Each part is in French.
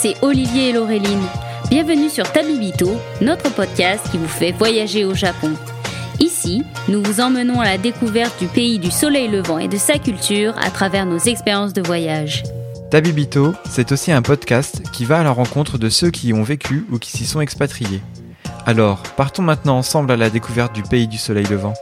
c'est Olivier et Laureline. Bienvenue sur Tabibito, notre podcast qui vous fait voyager au Japon. Ici, nous vous emmenons à la découverte du pays du soleil levant et de sa culture à travers nos expériences de voyage. Tabibito, c'est aussi un podcast qui va à la rencontre de ceux qui y ont vécu ou qui s'y sont expatriés. Alors, partons maintenant ensemble à la découverte du pays du soleil levant.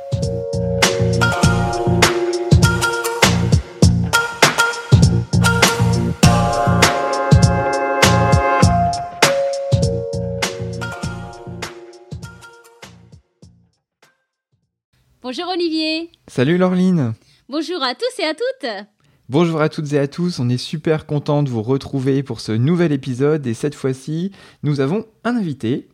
Bonjour Olivier. Salut Laureline. Bonjour à tous et à toutes. Bonjour à toutes et à tous, on est super content de vous retrouver pour ce nouvel épisode et cette fois-ci, nous avons un invité.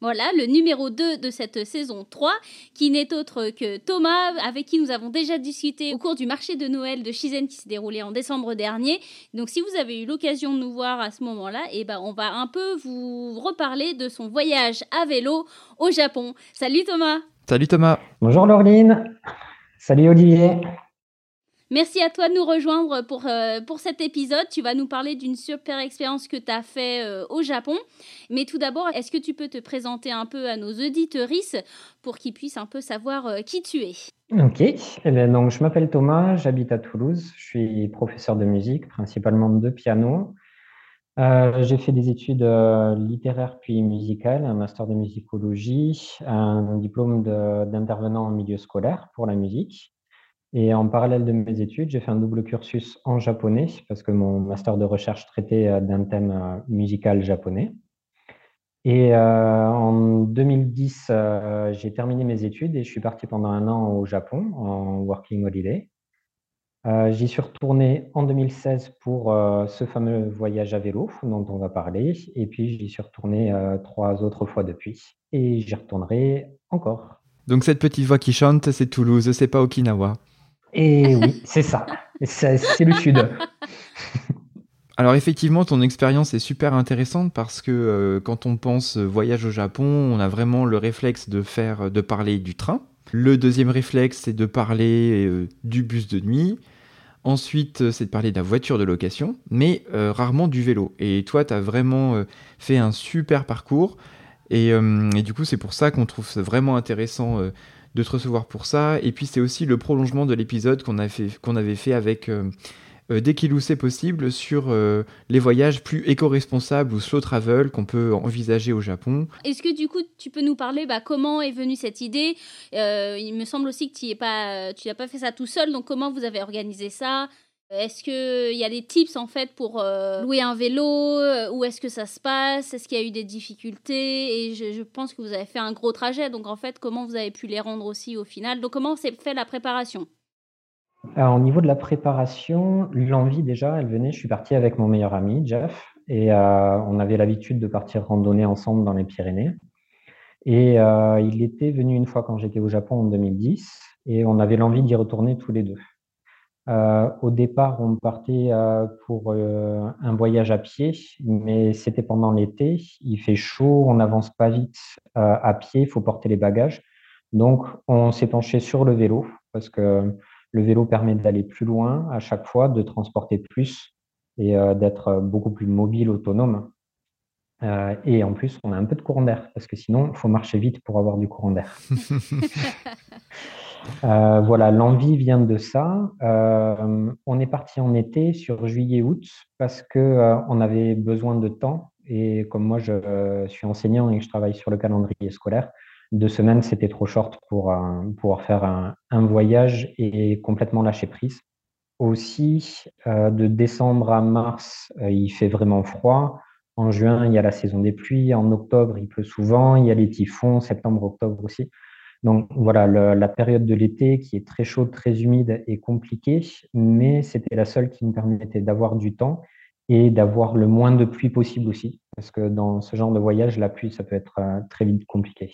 Voilà, le numéro 2 de cette saison 3, qui n'est autre que Thomas, avec qui nous avons déjà discuté au cours du marché de Noël de Shizen qui s'est déroulé en décembre dernier. Donc si vous avez eu l'occasion de nous voir à ce moment-là, eh ben, on va un peu vous reparler de son voyage à vélo au Japon. Salut Thomas Salut Thomas. Bonjour Laureline. Salut Olivier. Merci à toi de nous rejoindre pour, euh, pour cet épisode. Tu vas nous parler d'une super expérience que tu as fait euh, au Japon. Mais tout d'abord, est-ce que tu peux te présenter un peu à nos auditeuristes pour qu'ils puissent un peu savoir euh, qui tu es? Ok. Eh bien, donc, je m'appelle Thomas, j'habite à Toulouse. Je suis professeur de musique, principalement de piano. Euh, j'ai fait des études euh, littéraires puis musicales, un master de musicologie, un diplôme d'intervenant en milieu scolaire pour la musique. Et en parallèle de mes études, j'ai fait un double cursus en japonais parce que mon master de recherche traitait euh, d'un thème musical japonais. Et en 2010, j'ai terminé mes études et je suis parti pendant un an au Japon en working holiday. Euh, j'y suis retourné en 2016 pour euh, ce fameux voyage à vélo dont on va parler. Et puis, j'y suis retourné euh, trois autres fois depuis. Et j'y retournerai encore. Donc, cette petite voix qui chante, c'est Toulouse, c'est pas Okinawa. Et oui, c'est ça. C'est le sud. Alors effectivement, ton expérience est super intéressante parce que quand on pense voyage au Japon, on a vraiment le réflexe de faire, de parler du train. Le deuxième réflexe, c'est de parler du bus de nuit. Ensuite, euh, c'est de parler de la voiture de location, mais euh, rarement du vélo. Et toi, tu as vraiment euh, fait un super parcours. Et, du coup, c'est pour ça qu'on trouve vraiment intéressant de te recevoir pour ça. Et puis, c'est aussi le prolongement de l'épisode qu'on avait fait avec dès qu'il c'est possible sur euh, les voyages plus éco-responsables ou slow travel qu'on peut envisager au Japon. Est-ce que du coup tu peux nous parler bah, comment est venue cette idée? Euh, Il me semble aussi que tu n'as pas fait ça tout seul, donc comment vous avez organisé ça? Est-ce qu'il y a des tips en fait pour louer un vélo? Où est-ce que ça se passe? Est-ce qu'il y a eu des difficultés? Et je, je, pense que vous avez fait un gros trajet, donc en fait, comment vous avez pu les rendre aussi au final? Donc comment s'est fait la préparation? Alors, au niveau de la préparation, l'envie déjà, elle venait. Je suis parti avec mon meilleur ami, Jeff, et euh, on avait l'habitude de partir randonner ensemble dans les Pyrénées. Et euh, il était venu une fois quand j'étais au Japon en 2010, et on avait l'envie d'y retourner tous les deux. Euh, au départ, on partait pour un voyage à pied, mais c'était pendant l'été. Il fait chaud, on n'avance pas vite à pied, il faut porter les bagages. Donc, on s'est penché sur le vélo parce que le vélo permet d'aller plus loin à chaque fois, de transporter plus et euh, d'être beaucoup plus mobile, autonome. Euh, et en plus, on a un peu de courant d'air, parce que sinon, il faut marcher vite pour avoir du courant d'air. Euh, voilà, l'envie vient de ça. on est parti en été sur juillet-août parce qu'on avait besoin de temps. Et comme moi, je suis enseignant et je travaille sur le calendrier scolaire, deux semaines, c'était trop short pour euh, pouvoir faire un, voyage et complètement lâcher prise. Aussi, euh, de décembre à mars, euh, il fait vraiment froid. En juin, il y a la saison des pluies. En octobre, il pleut souvent. Il y a les typhons. Septembre, octobre aussi. Donc voilà, la période de l'été qui est très chaude, très humide et compliquée, mais c'était la seule qui nous permettait d'avoir du temps et d'avoir le moins de pluie possible aussi, parce que dans ce genre de voyage, la pluie, ça peut être très vite compliqué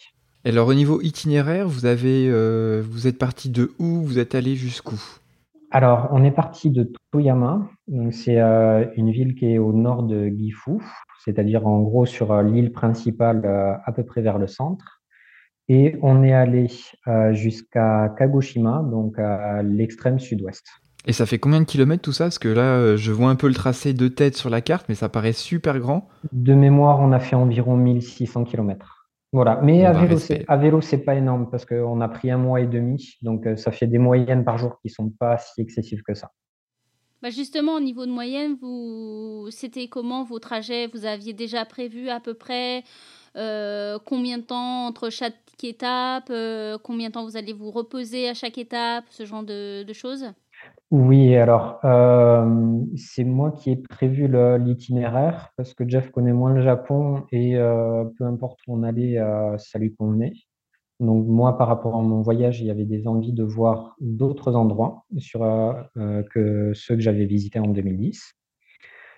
alors au niveau itinéraire, vous avez, euh, vous êtes parti de où? Vous êtes allé jusqu'où? Alors on est parti de Toyama, c'est euh, une ville qui est au nord de Gifu, c'est-à-dire en gros sur euh, l'île principale à peu près vers le centre. Et on est allé jusqu'à Kagoshima, donc à l'extrême sud-ouest. Et ça fait combien de kilomètres tout ça? Parce que là, je vois un peu le tracé de tête sur la carte, mais ça paraît super grand. De mémoire, on a fait environ 1600 kilomètres. Voilà, mais à, vélo, à vélo, c'est pas énorme parce qu'on a pris un mois et demi, donc ça fait des moyennes par jour qui sont pas si excessives que ça. Bah justement, au niveau de moyenne, vous, c'était comment vos trajets? Vous aviez déjà prévu à peu près euh, combien de temps entre chaque étape euh, Combien de temps vous allez vous reposer à chaque étape Ce genre de, choses? Oui, alors euh, c'est moi qui ai prévu l'itinéraire parce que Jeff connaît moins le Japon et peu importe où on allait, ça lui convenait. Donc moi, par rapport à mon voyage, il y avait des envies de voir d'autres endroits sur, euh, euh, que ceux que j'avais visités en 2010.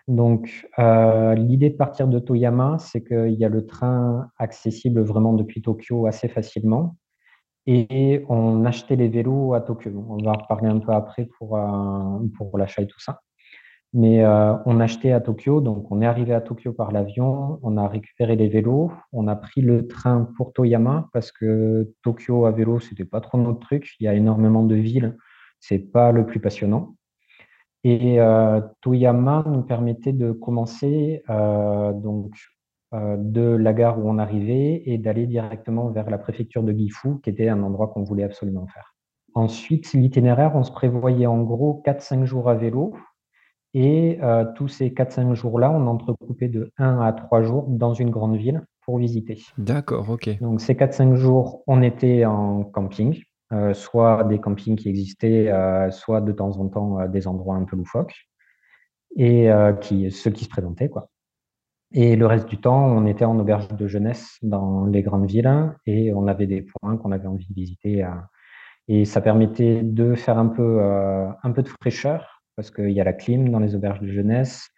Donc euh, l'idée de partir de Toyama, c'est qu'il y a le train accessible vraiment depuis Tokyo assez facilement. Et on achetait les vélos à Tokyo. On va en reparler un peu après pour, pour l'achat et tout ça. Mais euh, on achetait à Tokyo, donc on est arrivé à Tokyo par l'avion, on a récupéré les vélos, on a pris le train pour Toyama parce que Tokyo à vélo, c'était pas trop notre truc. Il y a énormément de villes, c'est pas le plus passionnant. Et euh, Toyama nous permettait de commencer euh, donc de la gare où on arrivait et d'aller directement vers la préfecture de Gifu, qui était un endroit qu'on voulait absolument faire. Ensuite, l'itinéraire, on se prévoyait en gros 4-5 jours à vélo, et euh, tous ces 4-5 jours-là, on entrecoupait de 1 à 3 jours dans une grande ville pour visiter. D'accord, ok. Donc ces 4-5 jours, on était en camping, euh, soit des campings qui existaient, euh, soit de temps en temps des endroits un peu loufoques, et qui, ceux qui se présentaient. quoi. Et le reste du temps, on était en auberge de jeunesse dans les grandes villes, et on avait des points qu'on avait envie de visiter. et ça permettait de faire un peu, un peu de fraîcheur parce qu'il y a la clim dans les auberges de jeunesse,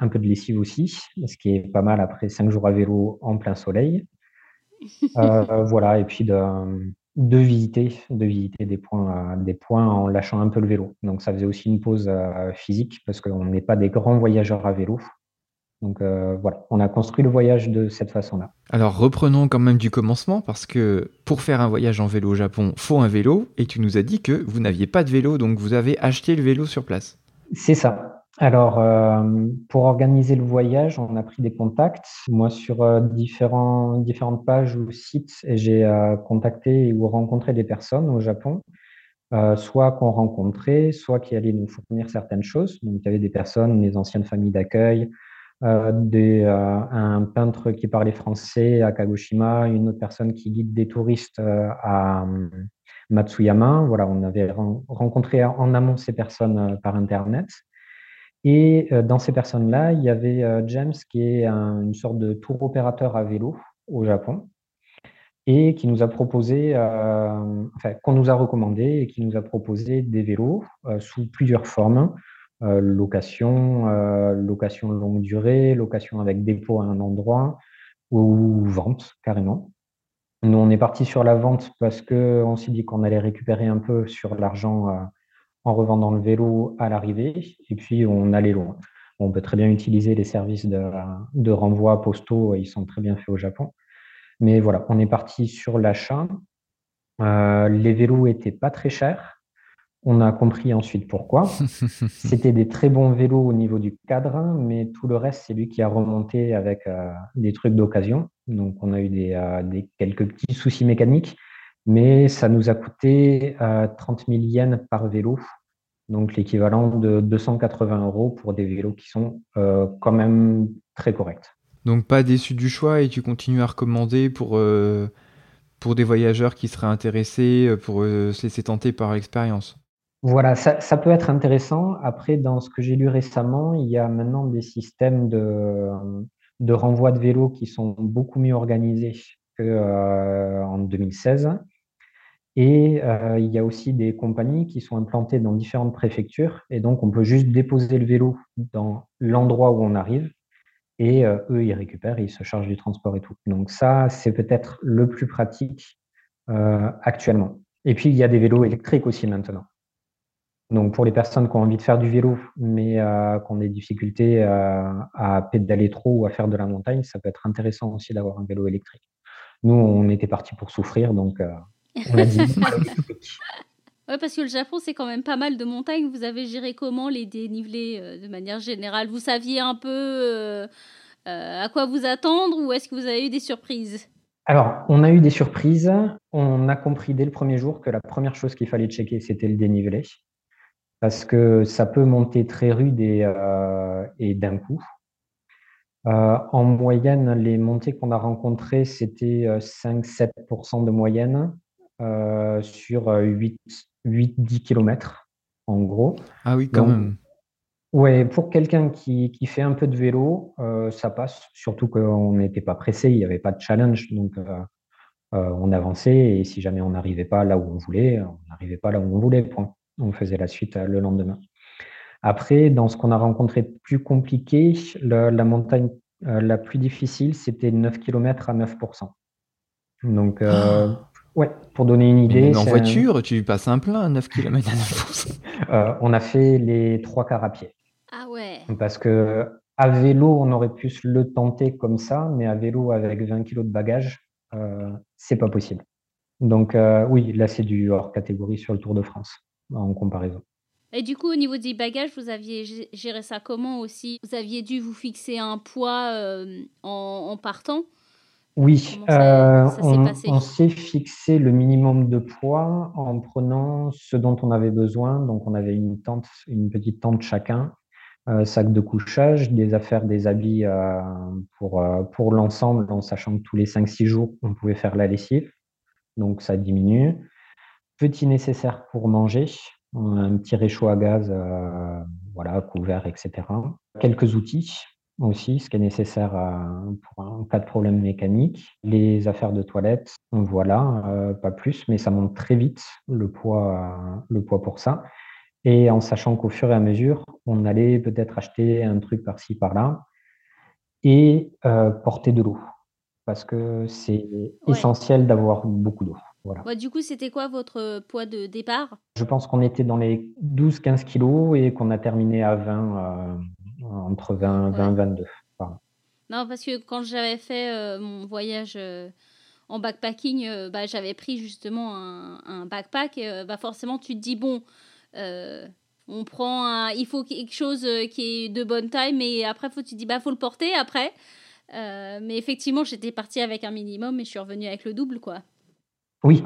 un peu de lessive aussi, ce qui est pas mal après cinq jours à vélo en plein soleil. Euh, voilà, et puis de, de, visiter, de visiter des points, des points en lâchant un peu le vélo. Donc ça faisait aussi une pause euh, physique parce qu'on n'est pas des grands voyageurs à vélo. Donc euh, voilà, on a construit le voyage de cette façon-là. Alors reprenons quand même du commencement parce que pour faire un voyage en vélo au Japon, faut un vélo et tu nous as dit que vous n'aviez pas de vélo, donc vous avez acheté le vélo sur place. C'est ça. Alors, euh, pour organiser le voyage, on a pris des contacts. Moi, sur euh, différents, différentes pages ou sites, j'ai contacté ou rencontré des personnes au Japon, soit qu'on rencontrait, soit qui allaient nous fournir certaines choses. Donc, il y avait des personnes, des anciennes familles d'accueil, un peintre qui parlait français à Kagoshima, une autre personne qui guide des touristes à Matsuyama. Voilà, on avait rencontré en amont ces personnes euh, par Internet. Et euh, dans ces personnes-là, il y avait euh, James, qui est une sorte de tour opérateur à vélo au Japon, et qui nous a proposé, enfin, qu'on nous a recommandé et qui nous a proposé des vélos sous plusieurs formes. Location, location longue durée, location avec dépôt à un endroit ou vente carrément. Nous, on est parti sur la vente parce qu'on s'est dit qu'on allait récupérer un peu sur l'argent euh, en revendant le vélo à l'arrivée. Et puis, on allait loin. On peut très bien utiliser les services de, renvoi postaux, ils sont très bien faits au Japon. Mais voilà, on est parti sur l'achat. Euh, les vélos étaient pas très chers. On a compris ensuite pourquoi. C'était des très bons vélos au niveau du cadre, mais tout le reste, c'est lui qui a remonté avec euh, des trucs d'occasion. Donc, on a eu des, euh, quelques petits soucis mécaniques, mais ça nous a coûté 30 000 yens par vélo, donc l'équivalent de 280 euros pour des vélos qui sont euh, quand même très corrects. Donc, pas déçu du choix et tu continues à recommander pour, pour des voyageurs qui seraient intéressés, pour se laisser tenter par l'expérience voilà, ça, peut être intéressant. Après, dans ce que j'ai lu récemment, il y a maintenant des systèmes de, de renvoi de vélos qui sont beaucoup mieux organisés qu'en euh, 2016. Et euh, il y a aussi des compagnies qui sont implantées dans différentes préfectures. Et donc, on peut juste déposer le vélo dans l'endroit où on arrive. Et euh, eux, ils récupèrent, ils se chargent du transport et tout. Donc ça, c'est peut-être le plus pratique actuellement. Et puis, il y a des vélos électriques aussi maintenant. Donc pour les personnes qui ont envie de faire du vélo, mais euh, qui ont des difficultés euh, à pédaler trop ou à faire de la montagne, ça peut être intéressant aussi d'avoir un vélo électrique. Nous, on était parti pour souffrir, donc euh, on a dit Ouais, parce que le Japon, c'est quand même pas mal de montagnes. Vous avez géré comment les dénivelés euh, de manière générale? Vous saviez un peu à quoi vous attendre ou est-ce que vous avez eu des surprises? Alors, on a eu des surprises. On a compris dès le premier jour que la première chose qu'il fallait checker, c'était le dénivelé. Parce que ça peut monter très rude et, et d'un coup. en moyenne, les montées qu'on a rencontrées, c'était 5-7% de moyenne sur 8, 8-10 km, en gros. Ah oui, quand même. Ouais, pour quelqu'un qui, qui, fait un peu de vélo, euh, ça passe, surtout qu'on n'était pas pressé, il n'y avait pas de challenge, donc euh, euh, on avançait et si jamais on n'arrivait pas là où on voulait, on n'arrivait pas là où on voulait, point. On faisait la suite le lendemain. Après, dans ce qu'on a rencontré de plus compliqué, la, la montagne la plus difficile, c'était 9 km à 9%. Donc, ah Ouais, pour donner une idée. en voiture, tu passes un plein à 9 km à 9% euh, On a fait les trois quarts à pied. Ah ouais. Parce que à vélo, on aurait pu le tenter comme ça, mais à vélo avec 20 kg de bagages, euh, c'est pas possible. Donc euh, oui, là c'est du hors catégorie sur le Tour de France en comparaison. Et du coup, au niveau des bagages, vous aviez géré ça comment aussi? Vous aviez dû vous fixer un poids euh, en, en partant? Oui, euh, on, s'est fixé le minimum de poids en prenant ce dont on avait besoin. Donc, on avait une tente, une petite tente chacun, euh, sac de couchage, des affaires, des habits euh, pour, pour l'ensemble, en sachant que tous les 5-6 jours, on pouvait faire la lessive. Donc, ça diminue. Petit nécessaire pour manger, un petit réchaud à gaz, voilà, couvert, etc. Quelques outils aussi, ce qui est nécessaire euh, pour un cas de problème mécanique. Les affaires de toilette, voilà, euh, pas plus, mais ça monte très vite le poids, euh, le poids pour ça. Et en sachant qu'au fur et à mesure, on allait peut-être acheter un truc par-ci, par-là, et porter de l'eau, parce que c'est essentiel d'avoir beaucoup d'eau. Voilà. du coup, c'était quoi votre poids de départ? Je pense qu'on était dans les 12-15 kilos et qu'on a terminé à 20 entre 20 et 22. Non, parce que quand j'avais fait euh, mon voyage euh, en backpacking, euh, bah, j'avais pris justement un, backpack. bah, forcément, tu te dis, bon, on prend un, il faut quelque chose qui est de bonne taille, mais après, faut, tu te dis, bah, faut le porter après. mais effectivement, j'étais partie avec un minimum et je suis revenue avec le double, quoi. Oui.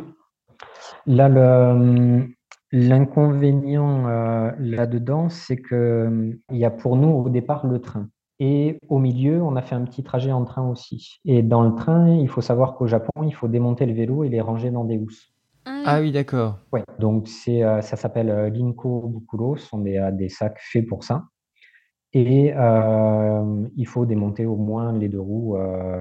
Là, le, L'inconvénient euh, là-dedans, c'est qu'il y a pour nous au départ le train. Et au milieu, on a fait un petit trajet en train aussi. Et dans le train, il faut savoir qu'au Japon, il faut démonter le vélo et les ranger dans des housses. Ah, ah oui, d'accord. Ouais, donc c'est, euh, ça s'appelle euh, Linko Bukuro, ce sont des, des, sacs faits pour ça. Et il faut démonter au moins les deux roues,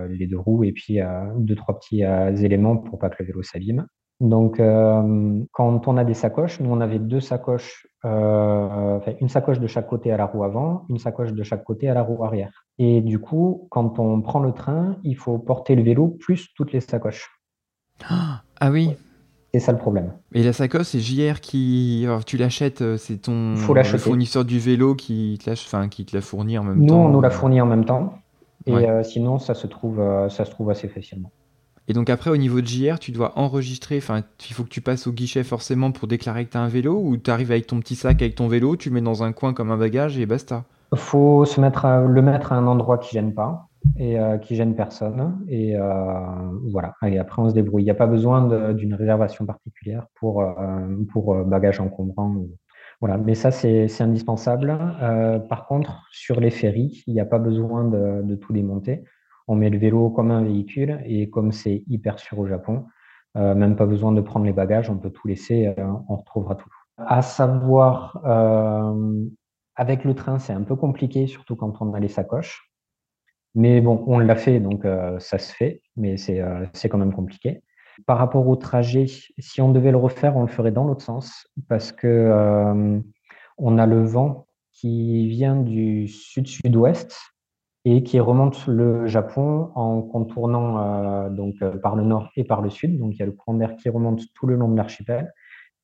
les deux roues et puis deux, trois petits éléments pour pas que le vélo s'abîme. Donc, euh, quand on a des sacoches, nous, on avait deux sacoches, euh, enfin, une sacoche de chaque côté à la roue avant, une sacoche de chaque côté à la roue arrière. Et du coup, quand on prend le train, il faut porter le vélo plus toutes les sacoches. Ah oui. C'est ça le problème. Et la sacoche, c'est JR qui. Alors, tu l'achètes, euh, c'est ton fournisseur du vélo qui te, enfin, qui te la fournit en même temps. Nous, on nous la fournit en même temps. Et sinon, ça se, trouve, ça se trouve assez facilement. Et donc après, au niveau de JR, tu dois enregistrer, enfin, il faut que tu passes au guichet forcément pour déclarer que tu as un vélo, ou tu arrives avec ton petit sac avec ton vélo, tu le mets dans un coin comme un bagage et basta? Il faut se mettre le mettre à un endroit qui gêne pas et euh, qui gêne personne. Et euh, voilà, et après on se débrouille. Il n'y a pas besoin d'une réservation particulière pour, euh, pour bagage encombrant. Voilà, mais ça c'est indispensable. par contre, sur les ferries, il n'y a pas besoin de, de tout démonter on met le vélo comme un véhicule et comme c'est hyper sûr au Japon, même pas besoin de prendre les bagages, on peut tout laisser, on retrouvera tout. À savoir, avec le train, c'est un peu compliqué, surtout quand on a les sacoches. Mais bon, on l'a fait, donc ça se fait, mais c'est quand même compliqué. Par rapport au trajet, si on devait le refaire, on le ferait dans l'autre sens, parce que on a le vent qui vient du sud-sud-ouest et qui remonte le Japon en contournant euh, donc euh, par le nord et par le sud. Donc il y a le courant d'air qui remonte tout le long de l'archipel.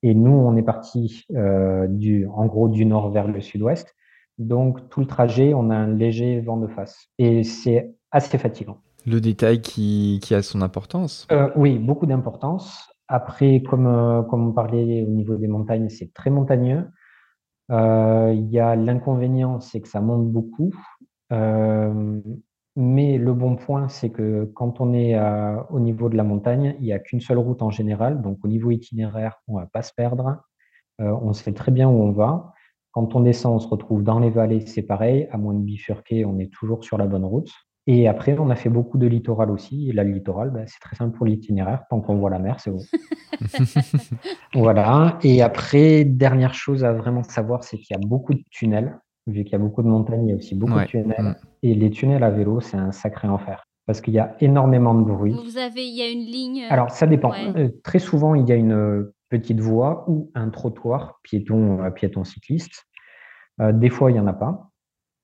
Et nous, on est parti euh, du, en gros du nord vers le sud-ouest. Donc tout le trajet, on a un léger vent de face. Et c'est assez fatigant. Le détail qui, qui a son importance. oui, beaucoup d'importance. après, comme, comme on parlait au niveau des montagnes, c'est très montagneux. Il y a l'inconvénient, c'est que ça monte beaucoup. mais le bon point, c'est que quand on est au niveau de la montagne, il n'y a qu'une seule route en général. Donc, au niveau itinéraire, on ne va pas se perdre. on sait très bien où on va. Quand on descend, on se retrouve dans les vallées, c'est pareil. À moins de bifurquer, on est toujours sur la bonne route. Et après, on a fait beaucoup de littoral aussi. Et la littoral, ben, c'est très simple pour l'itinéraire. Tant qu'on voit la mer, c'est bon. voilà. Et après, dernière chose à vraiment savoir, c'est qu'il y a beaucoup de tunnels. Vu qu'il y a beaucoup de montagnes, il y a aussi beaucoup de tunnels. Mm. Et les tunnels à vélo, c'est un sacré enfer. Parce qu'il y a énormément de bruit. Vous avez, il y a une ligne. Euh, Alors, ça dépend. Euh, très souvent, il y a une petite voie ou un trottoir piéton, piéton cycliste. des fois, il n'y en a pas.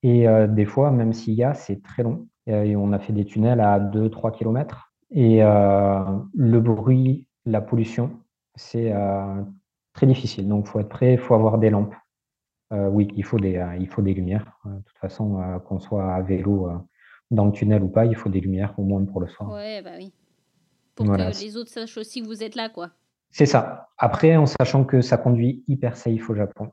Et des fois, même s'il y a, c'est très long. Euh, et on a fait des tunnels à 2-3 km. Et euh, le bruit, la pollution, c'est euh, très difficile. Donc, il faut être prêt, il faut avoir des lampes. oui, il faut des, il faut des lumières. de toute façon, qu'on soit à vélo dans le tunnel ou pas, il faut des lumières, au moins pour le soir. Ouais, bah oui. Pour que les autres sachent aussi que vous êtes là, quoi. C'est ça. Après, en sachant que ça conduit hyper safe au Japon.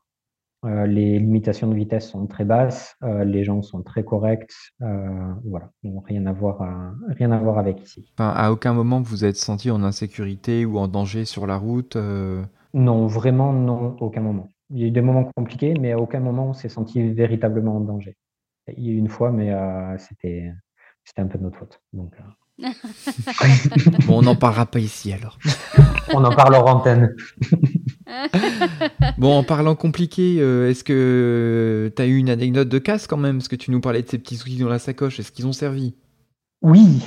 Euh, les limitations de vitesse sont très basses, euh, les gens sont très corrects, euh, voilà, rien à voir, rien à voir avec ici. à aucun moment vous êtes senti en insécurité ou en danger sur la route Non, vraiment non, aucun moment. Il y a eu des moments compliqués, mais à aucun moment on s'est senti véritablement en danger. Il y a eu une fois, mais c'était c'était un peu de notre faute. Donc, bon, on n'en parlera pas ici alors. on en parle en antenne. bon, en parlant compliqué, euh, est-ce que tu as eu une anecdote de casse quand même? Parce que tu nous parlais de ces petits outils dans la sacoche. Est-ce qu'ils ont servi? Oui.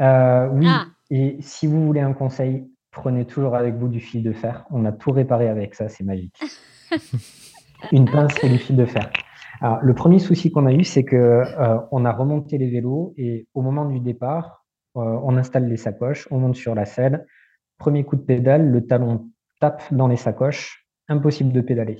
Euh, oui. Ah. Et si vous voulez un conseil, prenez toujours avec vous du fil de fer. On a tout réparé avec ça, c'est magique. une pince et du fil de fer. Alors, le premier souci qu'on a eu, c'est que euh, on a remonté les vélos et au moment du départ, on installe les sacoches, on monte sur la selle. Premier coup de pédale, le talon tape dans les sacoches, impossible de pédaler.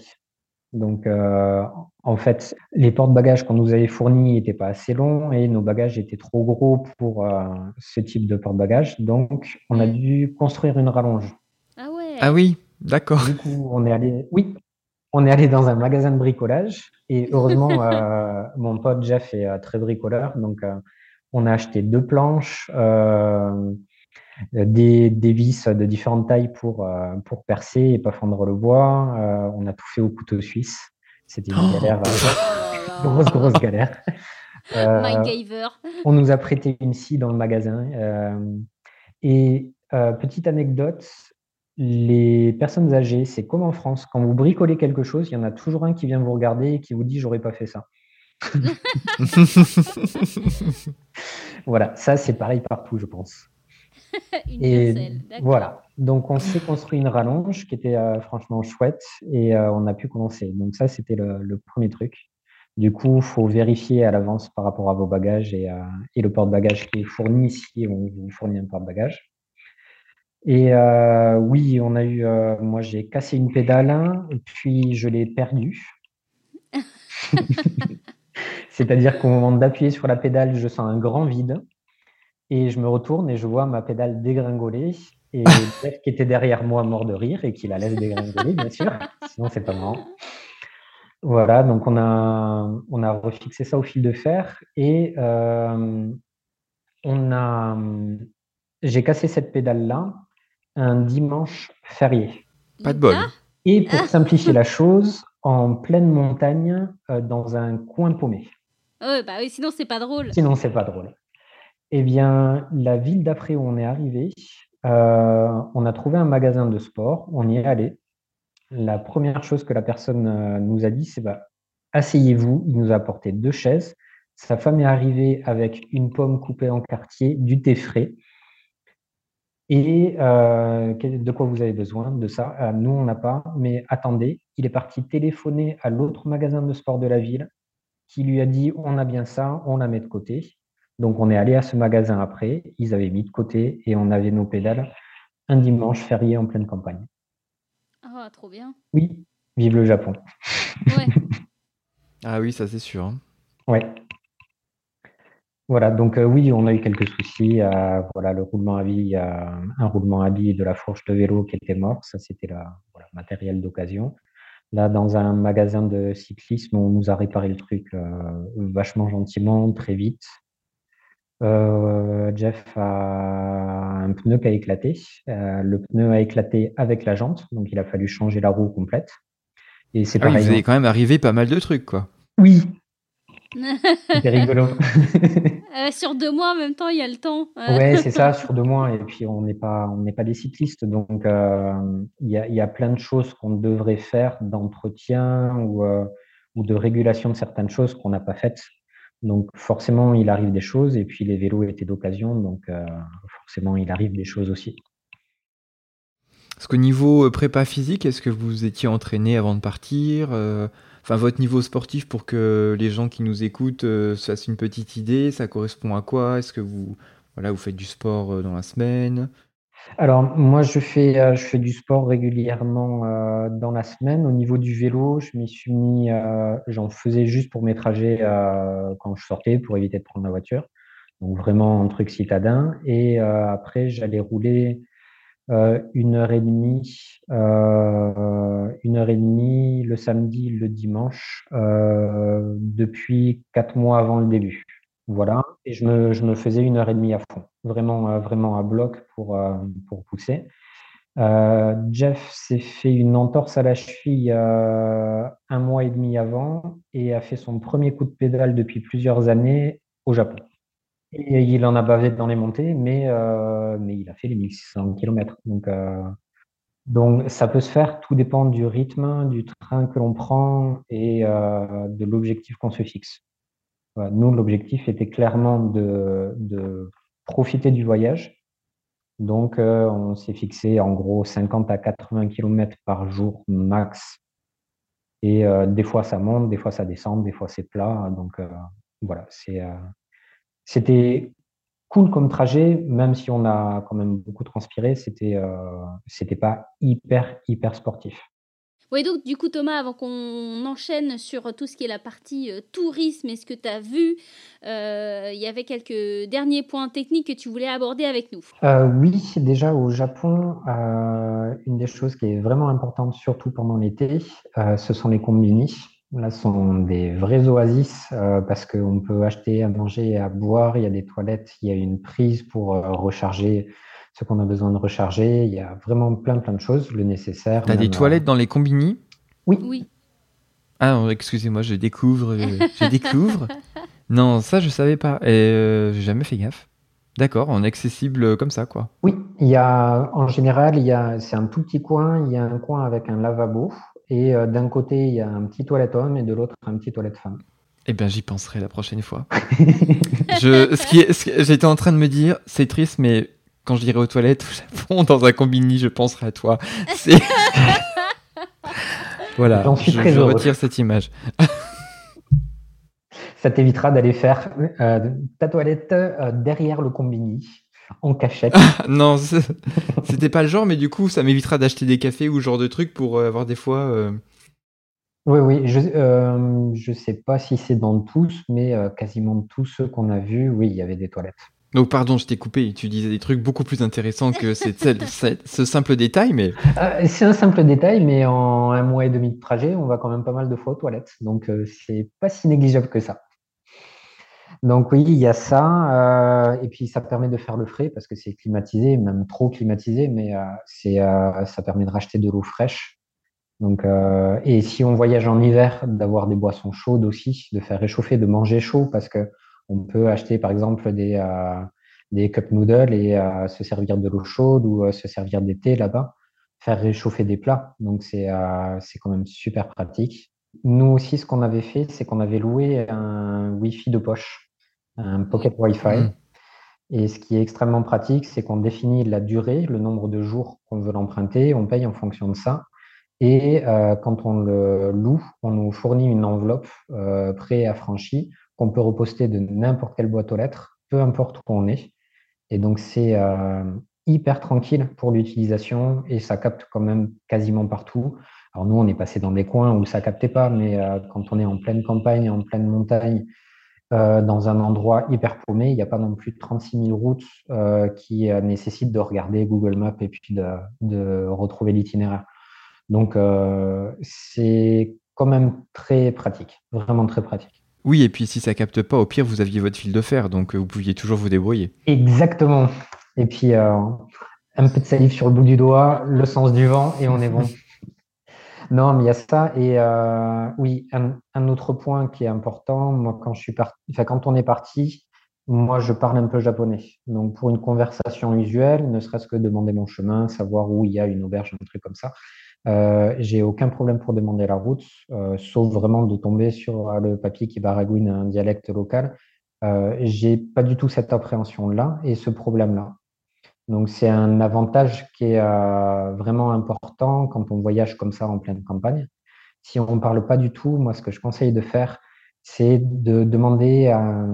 Donc, euh, en fait, les porte-bagages qu'on nous avait fournis n'étaient pas assez longs et nos bagages étaient trop gros pour euh, ce type de porte-bagages. Donc, on a dû construire une rallonge. Ah ouais. Ah oui, d'accord. Du coup, on est allé, oui, on est allé dans un magasin de bricolage et heureusement, euh, mon pote Jeff est très bricoleur, donc on a acheté deux planches. Euh, des, des, vis de différentes tailles pour, euh, pour percer et pas fondre le bois. Euh, on a tout fait au couteau suisse. C'était une oh galère, oh grosse, grosse galère. on nous a prêté une scie dans le magasin. et petite anecdote, les personnes âgées, c'est comme en France, quand vous bricolez quelque chose, il y en a toujours un qui vient vous regarder et qui vous dit j'aurais pas fait ça. voilà, ça c'est pareil partout, je pense. et voilà. Donc, on s'est construit une rallonge qui était euh, franchement chouette et euh, on a pu commencer. Donc, ça, c'était le, premier truc. Du coup, il faut vérifier à l'avance par rapport à vos bagages et, euh, et le porte-bagages qui est fourni ici. On vous fournit un porte-bagages. Et oui, on a eu. moi, j'ai cassé une pédale, puis je l'ai perdue. C'est-à-dire qu'au moment d'appuyer sur la pédale, je sens un grand vide. Et je me retourne et je vois ma pédale dégringoler. Et Jeff qui était derrière moi mort de rire et qui la laisse dégringoler, bien sûr. Sinon, c'est pas marrant. Voilà, donc on a, on a refixé ça au fil de fer et euh, on a, j'ai cassé cette pédale-là un dimanche férié. Pas de bol. Et pour simplifier la chose, en pleine montagne, euh, dans un coin paumé. Oh, bah oui, sinon c'est pas drôle. Sinon c'est pas drôle. Eh bien, la ville d'après où on est arrivé, euh, on a trouvé un magasin de sport, on y est allé. La première chose que la personne euh, nous a dit, c'est bah, asseyez-vous. Il nous a apporté deux chaises. Sa femme est arrivée avec une pomme coupée en quartier, du thé frais. Et euh, de quoi vous avez besoin de ça? Nous, on n'a pas, mais attendez, il est parti téléphoner à l'autre magasin de sport de la ville qui lui a dit on a bien ça, on la met de côté. Donc, on est allé à ce magasin après, ils avaient mis de côté et on avait nos pédales un dimanche férié en pleine campagne. Ah, trop bien. Oui, vive le Japon. ah oui, ça c'est sûr. Hein. Ouais. Voilà, donc oui, on a eu quelques soucis. voilà, le roulement à billes, un roulement à billes de la fourche de vélo qui était mort. Ça, c'était le matériel d'occasion. Là, dans un magasin de cyclisme, on nous a réparé le truc vachement gentiment, très vite. Jeff a un pneu qui a éclaté. le pneu a éclaté avec la jante, donc il a fallu changer la roue complète. Et c'est ah pareil. vous avez quand même arrivé pas mal de trucs, quoi. Oui. C'était rigolo. Euh, sur deux mois, en même temps, il y a le temps. ouais, c'est ça, sur deux mois. Et puis, on n'est pas, on n'est pas des cyclistes, donc euh, il y, a, y, a, plein de choses qu'on devrait faire d'entretien ou, euh, ou de régulation de certaines choses qu'on n'a pas faites. Donc, forcément, il arrive des choses. Et puis, les vélos étaient d'occasion, donc forcément, il arrive des choses aussi. Est-ce qu'au niveau prépa physique, est-ce que vous étiez entraîné avant de partir enfin votre niveau sportif pour que les gens qui nous écoutent euh, se fassent une petite idée Ça correspond à quoi? Est-ce que vous, voilà, vous faites du sport euh, dans la semaine? Alors moi je fais euh, je fais du sport régulièrement dans la semaine. Au niveau du vélo, je m'y suis mis, j'en faisais juste pour mes trajets quand je sortais pour éviter de prendre la voiture. Donc vraiment un truc citadin. Et après j'allais rouler une heure et demie, euh, une heure et demie le samedi, le dimanche, euh, depuis quatre mois avant le début. Voilà, et je me, je me, faisais une heure et demie à fond, vraiment, vraiment à bloc pour, pour pousser. Jeff s'est fait une entorse à la cheville un mois et demi avant et a fait son premier coup de pédale depuis plusieurs années au Japon. Il en a bavé dans les montées, mais, euh, mais il a fait les 1600 km. Donc, euh, donc, ça peut se faire, tout dépend du rythme, du train que l'on prend et euh, de l'objectif qu'on se fixe. nous, l'objectif était clairement de, de, profiter du voyage. Donc, on s'est fixé en gros 50 à 80 km par jour max. Et des fois, ça monte, des fois, ça descend, des fois, c'est plat. Donc, voilà, c'est c'était cool comme trajet, même si on a quand même beaucoup transpiré, c'était euh, c'était pas hyper hyper sportif. Oui, donc du coup Thomas, avant qu'on enchaîne sur tout ce qui est la partie euh, tourisme et ce que tu as vu, euh, il y avait quelques derniers points techniques que tu voulais aborder avec nous. oui, déjà au Japon, une des choses qui est vraiment importante, surtout pendant l'été, ce sont les combini. Là, ce sont des vrais oasis euh, parce qu'on peut acheter à manger et à boire. Il y a des toilettes, il y a une prise pour euh, recharger ce qu'on a besoin de recharger. Il y a vraiment plein, plein de choses, le nécessaire. Tu as des toilettes dans les combini? Oui. Oui. Ah, excusez-moi, je découvre. je découvre. non, ça, je savais pas. Et euh, j'ai jamais fait gaffe. D'accord, en accessible comme ça, quoi. Oui, il y a, en général, il y a, c'est un tout petit coin. Il y a un coin avec un lavabo et euh, d'un côté, il y a un petit toilette homme et de l'autre, un petit toilette femme. Eh bien, j'y penserai la prochaine fois. je, ce qui j'étais en train de me dire, c'est triste, mais quand j'irai aux toilettes au Japon, dans un combini, je penserai à toi. voilà, je, retire cette image. Ça t'évitera d'aller faire euh, ta toilette euh, derrière le combini en cachette. non, c'était pas le genre, mais du coup, ça m'évitera d'acheter des cafés ou ce genre de trucs pour euh, avoir des fois. Euh, oui, oui, je euh, je sais pas si c'est dans tous, mais quasiment tous ceux qu'on a vus, oui, il y avait des toilettes. Donc, pardon, je t'ai coupé. Tu disais des trucs beaucoup plus intéressants que ce simple détail, mais. c'est un simple détail, mais en un mois et demi de trajet, on va quand même pas mal de fois aux toilettes. Donc, c'est pas si négligeable que ça. Donc oui, il y a ça. Euh, et puis ça permet de faire le frais parce que c'est climatisé, même trop climatisé, mais euh, euh, ça permet de racheter de l'eau fraîche. Donc, et si on voyage en hiver, d'avoir des boissons chaudes aussi, de faire réchauffer, de manger chaud, parce que on peut acheter par exemple des, des cup noodles et se servir de l'eau chaude ou se servir des thés là-bas, faire réchauffer des plats. Donc c'est c'est quand même super pratique. Nous aussi, ce qu'on avait fait, c'est qu'on avait loué un Wi-Fi de poche un pocket Wi-Fi. Mm. Et ce qui est extrêmement pratique, c'est qu'on définit la durée, le nombre de jours qu'on veut l'emprunter, on paye en fonction de ça. Et euh, quand on le loue, on nous fournit une enveloppe euh, pré-affranchie qu'on peut reposter de n'importe quelle boîte aux lettres, peu importe où on est. Et donc, c'est euh, hyper tranquille pour l'utilisation et ça capte quand même quasiment partout. Alors, nous, on est passé dans des coins où ça captait pas, mais euh, quand on est en pleine campagne, en pleine montagne, dans un endroit hyper paumé. Il n'y a pas non plus 36 000 routes qui nécessitent de regarder Google Maps et puis de, de retrouver l'itinéraire. Donc, c'est quand même très pratique, vraiment très pratique. Oui, et puis si ça capte pas, au pire, vous aviez votre fil de fer, donc vous pouviez toujours vous débrouiller. Exactement. Et puis, un peu de salive sur le bout du doigt, le sens du vent, et on est bon. Non, mais il y a ça. Et euh, oui, un, autre point qui est important, moi, quand, je suis parti, quand on est parti, moi, je parle un peu japonais. Donc, pour une conversation usuelle, ne serait-ce que demander mon chemin, savoir où il y a une auberge, un truc comme ça, euh, j'ai aucun problème pour demander la route, euh, sauf vraiment de tomber sur le papier qui baragouine un dialecte local. Euh, j'ai pas du tout cette appréhension-là et ce problème-là. Donc c'est un avantage qui est euh, vraiment important quand on voyage comme ça en pleine campagne. Si on ne parle pas du tout, moi ce que je conseille de faire, c'est de demander à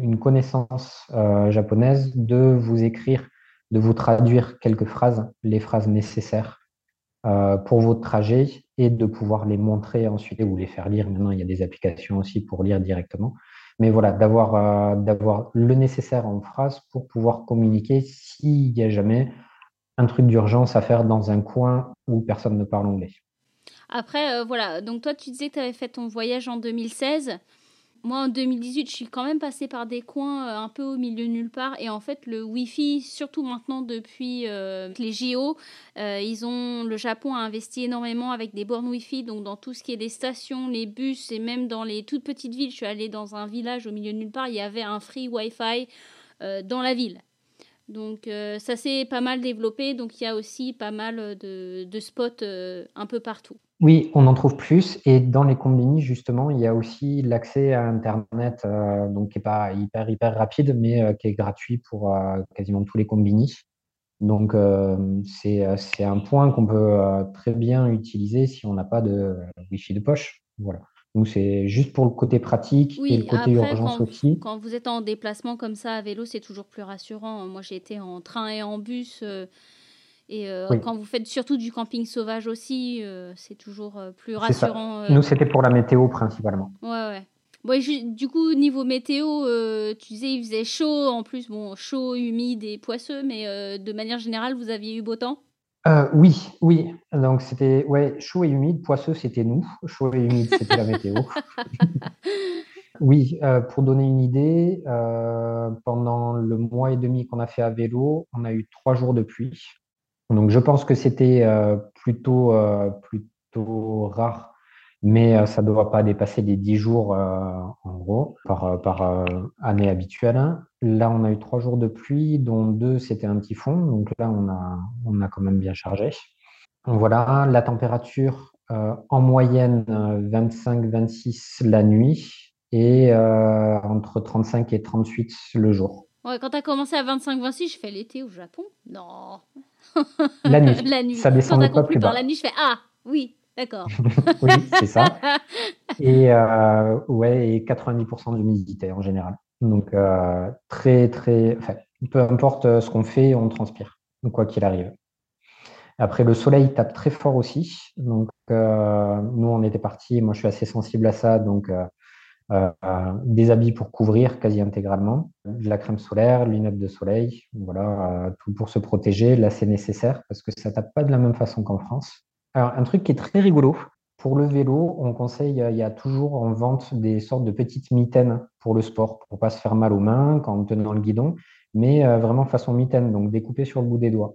une connaissance euh, japonaise de vous écrire, de vous traduire quelques phrases, les phrases nécessaires euh, pour votre trajet et de pouvoir les montrer ensuite ou les faire lire. Maintenant, il y a des applications aussi pour lire directement. Mais voilà, d'avoir euh, d'avoir le nécessaire en phrase pour pouvoir communiquer s'il y a jamais un truc d'urgence à faire dans un coin où personne ne parle anglais. Après, euh, voilà, donc toi tu disais que tu avais fait ton voyage en 2016. Moi, en 2018, je suis quand même passée par des coins euh, un peu au milieu nulle part. Et en fait, le Wi-Fi, surtout maintenant depuis euh, les JO, euh, le Japon a investi énormément avec des bornes Wi-Fi. Donc, dans tout ce qui est les stations, les bus et même dans les toutes petites villes, je suis allée dans un village au milieu nulle part, il y avait un free Wi-Fi dans la ville. Donc, ça s'est pas mal développé. Donc, il y a aussi pas mal de, de spots un peu partout. Oui, on en trouve plus. Et dans les combini, justement, il y a aussi l'accès à Internet, euh, donc qui n'est pas hyper, hyper rapide, mais euh, qui est gratuit pour euh, quasiment tous les combini. Donc, c'est un point qu'on peut très bien utiliser si on n'a pas de Wi-Fi de poche. Voilà. Donc, c'est juste pour le côté pratique et le côté urgence aussi. Quand vous êtes en déplacement comme ça à vélo, c'est toujours plus rassurant. Moi, j'ai été en train et en bus. Et euh, quand vous faites surtout du camping sauvage aussi, euh, c'est toujours euh, plus rassurant. Nous, c'était pour la météo principalement. Ouais, ouais. du coup, niveau météo, tu disais il faisait chaud, en plus, bon, chaud, humide et poisseux, mais de manière générale, vous aviez eu beau temps? Oui, oui. Donc, c'était ouais, chaud et humide, poisseux, c'était nous. Chaud et humide, c'était la météo. Oui, pour donner une idée, pendant le mois et demi qu'on a fait à vélo, on a eu trois jours de pluie. Donc, je pense que c'était euh, plutôt, euh, plutôt rare, mais euh, ça ne doit pas dépasser les 10 jours en gros par, par année habituelle. Là, on a eu trois jours de pluie, dont deux c'était un typhon. Donc là, on a, on a quand même bien chargé. Voilà, la température en moyenne 25-26 la nuit et entre 35 et 38 le jour. Ouais, quand tu as commencé à 25-26, je fais l'été au Japon Non. La nuit. la nuit. Ça descendait pas plus par la nuit, je fais Ah, oui, d'accord. oui, c'est ça. Et, euh, ouais, et 90% d'humidité en général. Donc, euh, très, très. Enfin, peu importe euh, ce qu'on fait, on transpire, quoi qu'il arrive. Après, le soleil tape très fort aussi. Donc, nous, on était partis. Moi, je suis assez sensible à ça. Donc, euh, des habits pour couvrir quasi intégralement, de la crème solaire, lunettes de soleil, voilà, euh, tout pour se protéger. Là, c'est nécessaire parce que ça tape pas de la même façon qu'en France. Alors, un truc qui est très rigolo, pour le vélo, on conseille, il y a toujours en vente des sortes de petites mitaines pour le sport, pour pas se faire mal aux mains quand on tenant le guidon, mais euh, vraiment façon mitaine, donc découpée sur le bout des doigts.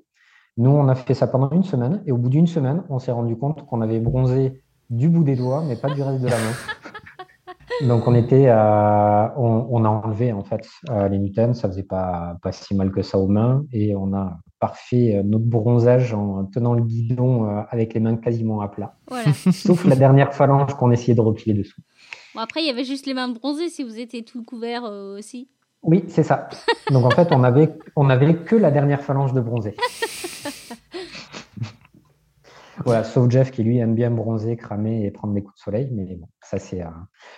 Nous, on a fait ça pendant une semaine, et au bout d'une semaine, on s'est rendu compte qu'on avait bronzé du bout des doigts, mais pas du reste de la main. Donc on était, on, a enlevé en fait euh, les mitaines, ça faisait pas pas si mal que ça aux mains et on a parfait euh, notre bronzage en tenant le guidon euh, avec les mains quasiment à plat. Sauf la dernière phalange qu'on essayait de replier dessous. Bon après il y avait juste les mains bronzées si vous étiez tout couvert aussi. Oui c'est ça. Donc en fait on avait on avait que la dernière phalange de bronzé. Voilà, sauf Jeff qui lui aime bien bronzer, cramer et prendre des coups de soleil, mais bon, ça c'est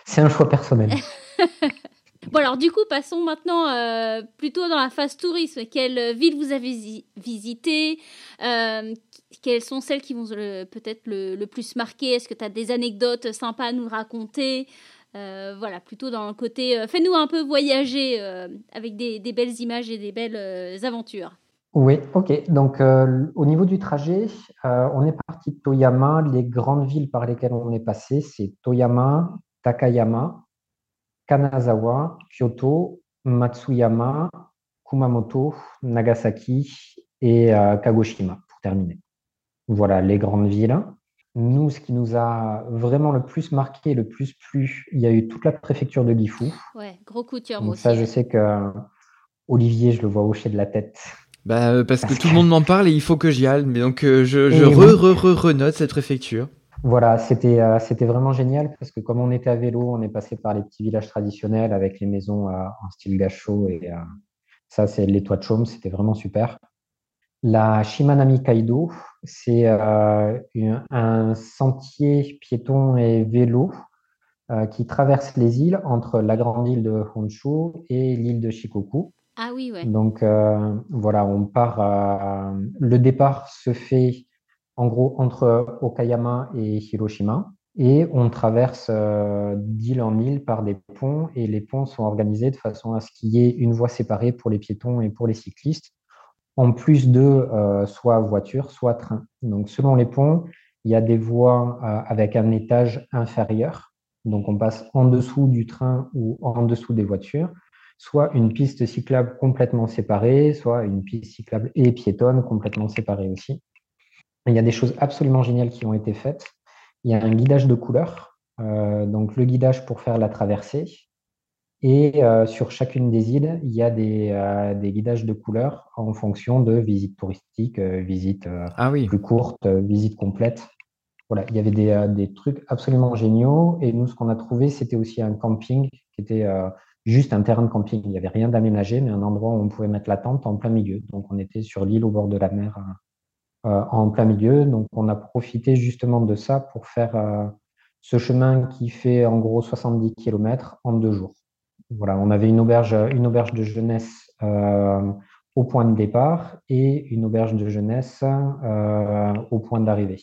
c'est un choix personnel. bon alors du coup, passons maintenant euh, plutôt dans la phase tourisme. Quelle ville vous avez visité euh, Quelles sont celles qui vont peut-être le, plus marquer Est-ce que tu as des anecdotes sympas à nous raconter? Voilà, plutôt dans le côté fais-nous un peu voyager avec des, des, belles images et des belles aventures. Oui, ok. Donc, au niveau du trajet, on est parti de Toyama. Les grandes villes par lesquelles on est passé, c'est Toyama, Takayama, Kanazawa, Kyoto, Matsuyama, Kumamoto, Nagasaki et Kagoshima, pour terminer. Voilà les grandes villes. Nous, ce qui nous a vraiment le plus marqué, le plus plu, il y a eu toute la préfecture de Gifu. Ouais, gros coup de cœur, Ça, je sais que Olivier, je le vois hocher de la tête. Bah, euh, parce, que, tout le monde m'en parle et il faut que j'y aille. Mais donc, euh, je, je re, re, re, renote cette préfecture. Voilà, c'était euh, c'était vraiment génial parce que comme on était à vélo, on est passé par les petits villages traditionnels avec les maisons en style gacho et ça, c'est les toits de chaume, c'était vraiment super. La Shimanami Kaido, c'est un sentier piéton et vélo qui traverse les îles entre la grande île de Honshu et l'île de Shikoku. Ah oui, ouais. Donc euh, voilà, on part. le départ se fait en gros entre Okayama et Hiroshima. Et on traverse d'île en île par des ponts et les ponts sont organisés de façon à ce qu'il y ait une voie séparée pour les piétons et pour les cyclistes en plus de euh, soit voiture, soit train. Donc, selon les ponts, il y a des voies euh, avec un étage inférieur. Donc, on passe en dessous du train ou en dessous des voitures, soit une piste cyclable complètement séparée, soit une piste cyclable et piétonne complètement séparée aussi. Il y a des choses absolument géniales qui ont été faites. Il y a un guidage de couleurs. Euh, donc, le guidage pour faire la traversée, et euh, sur chacune des îles, il y a des, euh, des, guidages de couleurs en fonction de visites touristiques, visites ah plus courtes, visites complètes. Voilà, il y avait des, des, trucs absolument géniaux. Et nous, ce qu'on a trouvé, c'était aussi un camping qui était juste un terrain de camping. Il n'y avait rien d'aménagé, mais un endroit où on pouvait mettre la tente en plein milieu. Donc, on était sur l'île au bord de la mer en plein milieu. Donc, on a profité justement de ça pour faire ce chemin qui fait en gros 70 km en deux jours. Voilà, on avait une auberge, une auberge de jeunesse euh, au point de départ et une auberge de jeunesse euh, au point d'arrivée.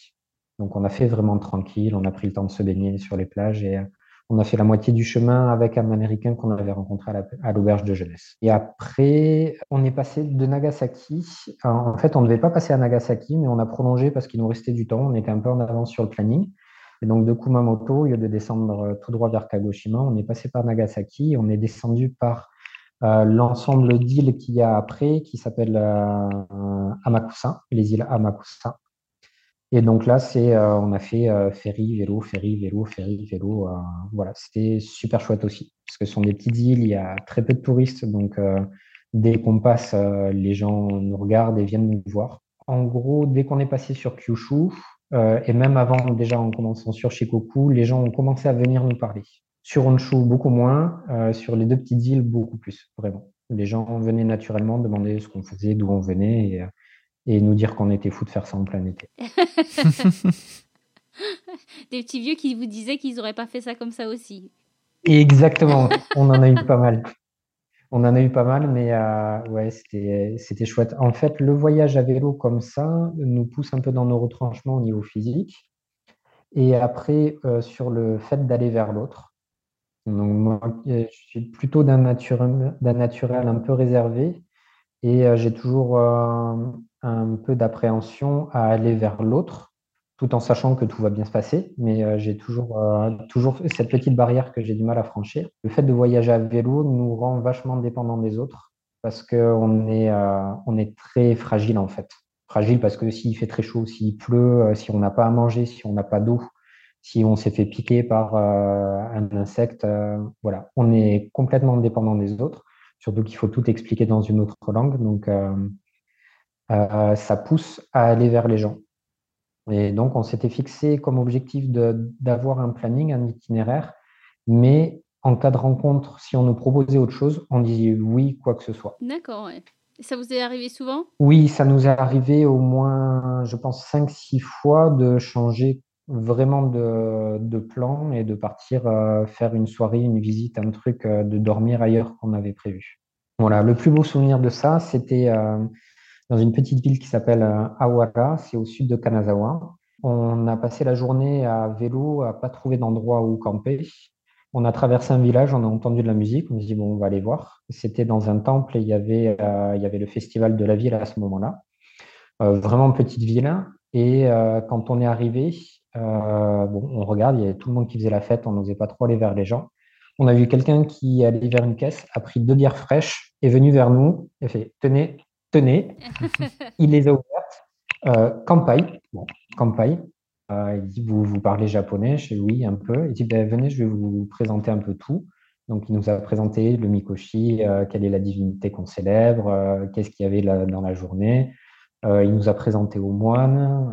Donc on a fait vraiment tranquille, on a pris le temps de se baigner sur les plages et on a fait la moitié du chemin avec un Américain qu'on avait rencontré à l'auberge de jeunesse. Et après, on est passé de Nagasaki. En fait, on ne devait pas passer à Nagasaki, mais on a prolongé parce qu'il nous restait du temps. On était un peu en avance sur le planning. Et donc de Kumamoto, au lieu de descendre euh, tout droit vers Kagoshima, on est passé par Nagasaki, on est descendu par euh, l'ensemble d'îles qu'il y a après, qui s'appelle euh, Amakusa, les îles Amakusa. Et donc là, c'est, on a fait ferry, vélo, ferry, vélo, ferry, vélo. voilà, c'était super chouette aussi, parce que ce sont des petites îles, il y a très peu de touristes, donc dès qu'on passe, les gens nous regardent et viennent nous voir. En gros, dès qu'on est passé sur Kyushu, euh, et même avant, déjà en commençant sur Shikoku, les gens ont commencé à venir nous parler. Sur Honshu, beaucoup moins. Euh, sur les deux petites îles, beaucoup plus, vraiment. Les gens venaient naturellement demander ce qu'on faisait, d'où on venait, et nous dire qu'on était fou de faire ça en plein été. Des petits vieux qui vous disaient qu'ils n'auraient pas fait ça comme ça aussi. Exactement, on en a eu pas mal. On en a eu pas mal, mais euh, ouais, c'était chouette. En fait, le voyage à vélo comme ça nous pousse un peu dans nos retranchements au niveau physique. Et après, euh, sur le fait d'aller vers l'autre. Donc, moi, je suis plutôt d'un naturel, naturel un peu réservé et euh, j'ai toujours un peu d'appréhension à aller vers l'autre tout en sachant que tout va bien se passer. Mais euh, j'ai toujours, euh, toujours cette petite barrière que j'ai du mal à franchir. Le fait de voyager à vélo nous rend vachement dépendants des autres parce qu'on est, euh, est très fragile en fait. Fragile parce que s'il fait très chaud, s'il pleut, si on n'a pas à manger, si on n'a pas d'eau, si on s'est fait piquer par un insecte, voilà, on est complètement dépendant des autres. Surtout qu'il faut tout expliquer dans une autre langue. Donc, ça pousse à aller vers les gens. Et donc, on s'était fixé comme objectif d'avoir un planning, un itinéraire, mais en cas de rencontre, si on nous proposait autre chose, on disait oui, quoi que ce soit. D'accord, Ça vous est arrivé souvent? Oui, ça nous est arrivé au moins, je pense, 5-6 fois de changer vraiment de, plan et de partir euh, faire une soirée, une visite, un truc, euh, de dormir ailleurs qu'on avait prévu. Voilà, le plus beau souvenir de ça, c'était euh, dans une petite ville qui s'appelle euh, Awara, c'est au sud de Kanazawa. On a passé la journée à vélo, à pas trouver d'endroit où camper. On a traversé un village, on a entendu de la musique, on s'est dit, bon, on va aller voir. C'était dans un temple et il y avait, il y avait le festival de la ville à ce moment-là. vraiment petite ville. Et quand on est arrivé, bon, on regarde, il y avait tout le monde qui faisait la fête, on n'osait pas trop aller vers les gens. On a vu quelqu'un qui allait vers une caisse, a pris deux bières fraîches, est venu vers nous et fait Tenez, tenez. il les a ouvertes. Euh, Kampai. Bon, Kampai. Euh, il dit vous, vous parlez japonais Je dis oui, un peu. Il dit ben, venez, je vais vous présenter un peu tout. Donc, il nous a présenté le Mikoshi, euh, quelle est la divinité qu'on célèbre, euh, qu'est-ce qu'il y avait dans la journée. il nous a présenté au moine.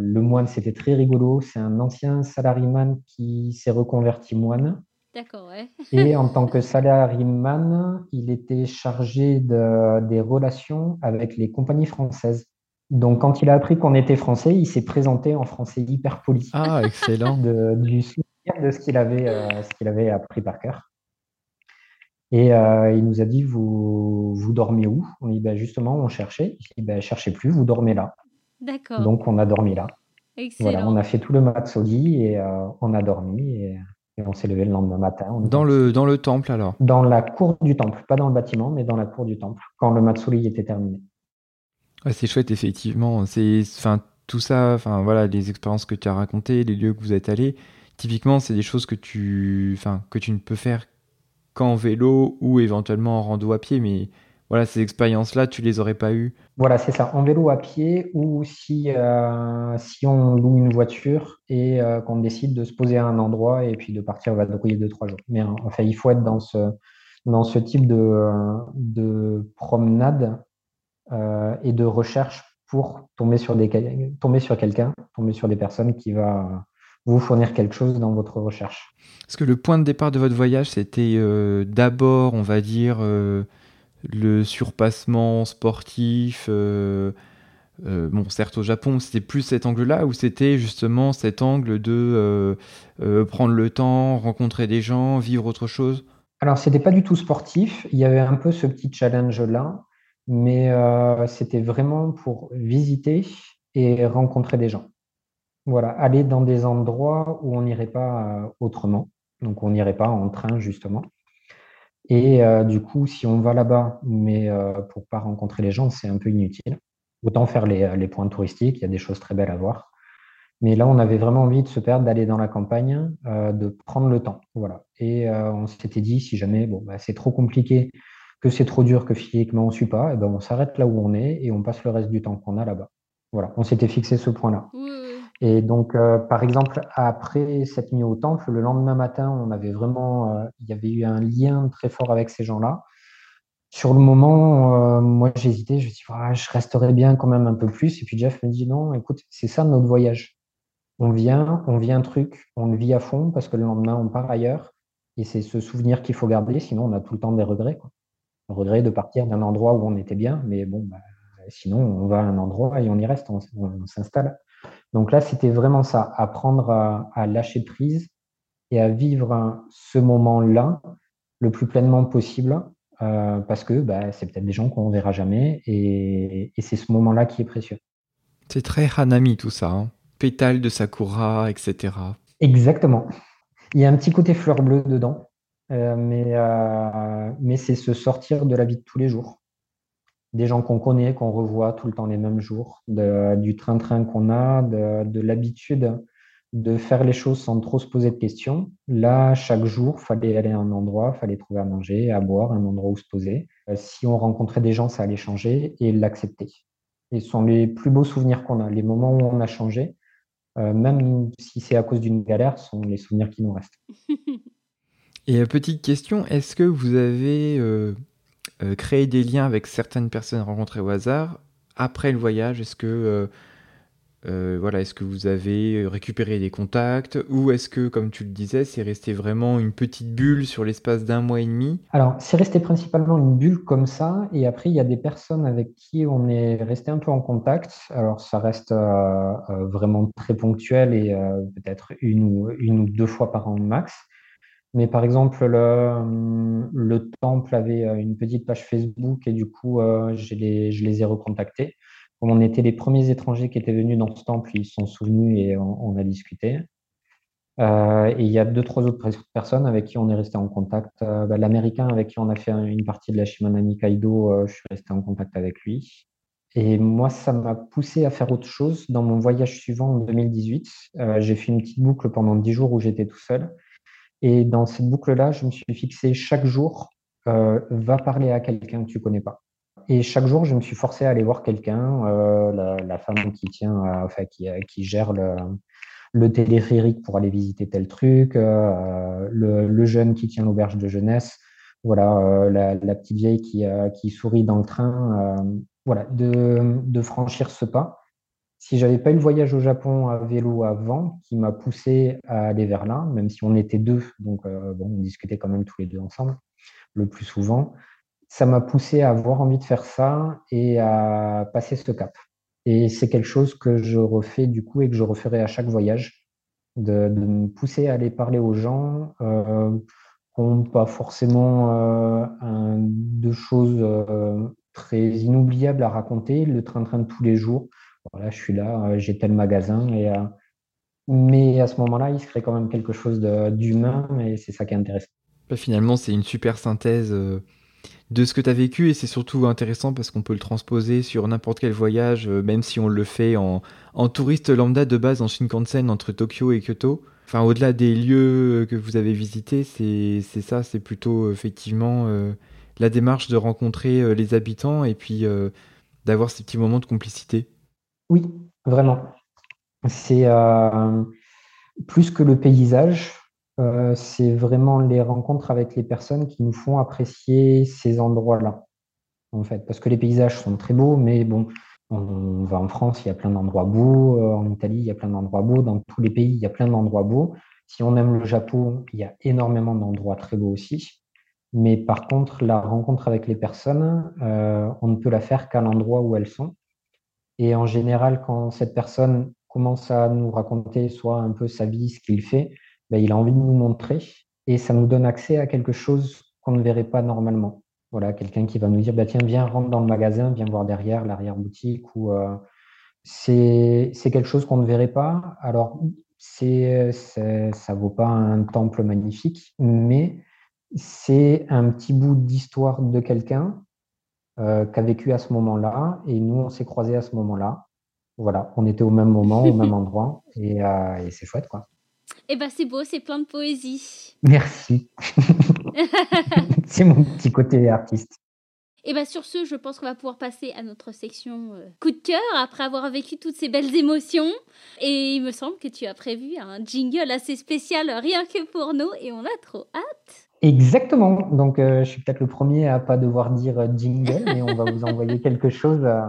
le moine, c'était très rigolo. C'est un ancien salariman qui s'est reconverti moine. D'accord, ouais. Et en tant que salariman, il était chargé de, des relations avec les compagnies françaises. Donc, quand il a appris qu'on était français, il s'est présenté en français hyper poli. Ah, excellent. De, du souvenir de ce qu'il avait, euh, ce qu'il avait appris par cœur. Et euh, il nous a dit Vous, vous dormez où? On dit ben, Justement, on cherchait. Il dit ben, Cherchez plus, vous dormez là. D'accord. Donc, on a dormi là. Excellent. Voilà, on a fait tout le matsuri et euh, on a dormi. Et, on s'est levé le lendemain matin. Dans le, dans le temple alors? Dans la cour du temple, pas dans le bâtiment, mais dans la cour du temple, quand le Matsuri était terminé. c'est chouette, effectivement. C'est, enfin, tout ça, enfin, voilà, les expériences que tu as racontées, les lieux que vous êtes allés, typiquement, c'est des choses que tu, enfin, que tu ne peux faire qu'en vélo ou éventuellement en rando à pied, mais voilà, ces expériences-là, tu les aurais pas eues Voilà, c'est ça, en vélo à pied ou si, euh, si on loue une voiture et euh, qu'on décide de se poser à un endroit et puis de partir vadrouiller deux, trois jours. Mais enfin, il faut être dans ce, dans ce type de, de promenade euh, et de recherche pour tomber sur, des, tomber sur quelqu'un, tomber sur des personnes qui va vous fournir quelque chose dans votre recherche. Est-ce que le point de départ de votre voyage, c'était d'abord, on va dire, le surpassement sportif. Euh, euh, bon, certes, au Japon, c'était plus cet angle-là, ou c'était justement cet angle de euh, prendre le temps, rencontrer des gens, vivre autre chose? Alors, c'était pas du tout sportif. Il y avait un peu ce petit challenge-là, mais c'était vraiment pour visiter et rencontrer des gens. Voilà, aller dans des endroits où on n'irait pas autrement. Donc, on n'irait pas en train, justement. Et euh, du coup, si on va là-bas, mais euh, pour pas rencontrer les gens, c'est un peu inutile. Autant faire les, les, points touristiques, il y a des choses très belles à voir. Mais là, on avait vraiment envie de se perdre, d'aller dans la campagne, euh, de prendre le temps. Voilà. Et on s'était dit, si jamais bon, bah, c'est trop compliqué, que c'est trop dur, que physiquement on ne suit pas, et eh ben, on s'arrête là où on est et on passe le reste du temps qu'on a là-bas. Voilà, on s'était fixé ce point-là. Et donc, euh, par exemple, après cette nuit au temple, le lendemain matin, on avait vraiment, euh, il y avait eu un lien très fort avec ces gens-là. Sur le moment, euh, moi, j'hésitais, je me suis dit, ah, je resterai bien quand même un peu plus. Et puis Jeff me dit, non, écoute, c'est ça notre voyage. On vient, on vit un truc, on le vit à fond parce que le lendemain, on part ailleurs. Et c'est ce souvenir qu'il faut garder, sinon on a tout le temps des regrets. Le regret de partir d'un endroit où on était bien, mais bon, bah, sinon on va à un endroit et on y reste, on s'installe. Donc là, c'était vraiment ça, apprendre à, lâcher prise et à vivre ce moment-là le plus pleinement possible, euh, parce que bah, c'est peut-être des gens qu'on ne verra jamais, et, c'est ce moment-là qui est précieux. C'est très Hanami tout ça, hein pétales de sakura, etc. Exactement. Il y a un petit côté fleur bleue dedans, euh, mais, euh, mais c'est se sortir de la vie de tous les jours des gens qu'on connaît, qu'on revoit tout le temps les mêmes jours, du train-train qu'on a, de, l'habitude de faire les choses sans trop se poser de questions. Là, chaque jour, fallait aller à un endroit, fallait trouver à manger, à boire, un endroit où se poser. Euh, si on rencontrait des gens, ça allait changer et l'accepter. Et ce sont les plus beaux souvenirs qu'on a. Les moments où on a changé, euh, même si c'est à cause d'une galère, sont les souvenirs qui nous restent. Et euh, petite question, est-ce que vous avez euh, créer des liens avec certaines personnes rencontrées au hasard après le voyage? Est-ce que euh, euh, voilà, est-ce que vous avez récupéré des contacts? Ou est-ce que, comme tu le disais, c'est resté vraiment une petite bulle sur l'espace d'un mois et demi? Alors, c'est resté principalement une bulle comme ça. Et après, il y a des personnes avec qui on est resté un peu en contact. Alors, ça reste vraiment très ponctuel et peut-être une ou, une ou deux fois par an max. Mais par exemple, le, le, temple avait euh, une petite page Facebook et du coup, euh, je, les, ai recontactés. On était les premiers étrangers qui étaient venus dans ce temple, ils se sont souvenus et on, a discuté. et il y a deux, trois autres personnes avec qui on est resté en contact. Bah, L'Américain avec qui on a fait une partie de la Shimanami Kaido, je suis resté en contact avec lui. Et moi, ça m'a poussé à faire autre chose. Dans mon voyage suivant en 2018, j'ai fait une petite boucle pendant dix jours où j'étais tout seul. Et dans cette boucle-là, je me suis fixé chaque jour, euh, va parler à quelqu'un que tu connais pas. Et chaque jour, je me suis forcé à aller voir quelqu'un, euh, la, la, femme qui tient, euh, enfin qui, euh, qui gère le, le téléphérique pour aller visiter tel truc, euh, le, le, jeune qui tient l'auberge de jeunesse, voilà, euh, la, la, petite vieille qui, qui sourit dans le train, voilà, de, de franchir ce pas si j'avais pas eu le voyage au Japon à vélo avant, qui m'a poussé à aller vers là, même si on était deux, donc euh, bon, on discutait quand même tous les deux ensemble, le plus souvent, ça m'a poussé à avoir envie de faire ça et à passer ce cap. Et c'est quelque chose que je refais du coup et que je referai à chaque voyage, de, me pousser à aller parler aux gens euh, qui n'ont pas forcément euh, un, de choses euh, très inoubliables à raconter, le train-train de tous les jours voilà, je suis là, euh, j'ai tel magasin. Et, euh, mais à ce moment-là, il se crée quand même quelque chose d'humain et c'est ça qui est intéressant. Bah, finalement, c'est une super synthèse euh, de ce que tu as vécu et c'est surtout intéressant parce qu'on peut le transposer sur n'importe quel voyage, même si on le fait en, en, touriste lambda de base en Shinkansen entre Tokyo et Kyoto. Enfin, au-delà des lieux que vous avez visités, c'est ça, c'est plutôt effectivement la démarche de rencontrer les habitants et puis d'avoir ces petits moments de complicité. Oui, vraiment. C'est euh, plus que le paysage, euh, c'est vraiment les rencontres avec les personnes qui nous font apprécier ces endroits-là, en fait. Parce que les paysages sont très beaux, mais bon, on va en France, il y a plein d'endroits beaux, euh, en Italie, il y a plein d'endroits beaux, dans tous les pays, il y a plein d'endroits beaux. Si on aime le Japon, il y a énormément d'endroits très beaux aussi. Mais par contre, la rencontre avec les personnes, on ne peut la faire qu'à l'endroit où elles sont. Et en général, quand cette personne commence à nous raconter soit un peu sa vie, ce qu'il fait, ben, il a envie de nous montrer et ça nous donne accès à quelque chose qu'on ne verrait pas normalement. Voilà, quelqu'un qui va nous dire, bah, tiens, viens, rentre dans le magasin, viens voir derrière, l'arrière-boutique, ou euh, c'est quelque chose qu'on ne verrait pas. Alors, c'est ça vaut pas un temple magnifique, mais c'est un petit bout d'histoire de quelqu'un euh, qu'a vécu à ce moment-là. Et nous, on s'est croisés à ce moment-là. Voilà, on était au même moment, au même endroit. Et, euh, et c'est chouette, quoi. Eh ben, c'est beau, c'est plein de poésie. Merci. c'est mon petit côté artiste. Et bien sur ce, je pense qu'on va pouvoir passer à notre section euh, coup de cœur après avoir vécu toutes ces belles émotions. Et il me semble que tu as prévu un jingle assez spécial rien que pour nous et on a trop hâte. Exactement. Donc, euh, je suis peut-être le premier à pas devoir dire euh, jingle, mais on va vous envoyer quelque chose, euh,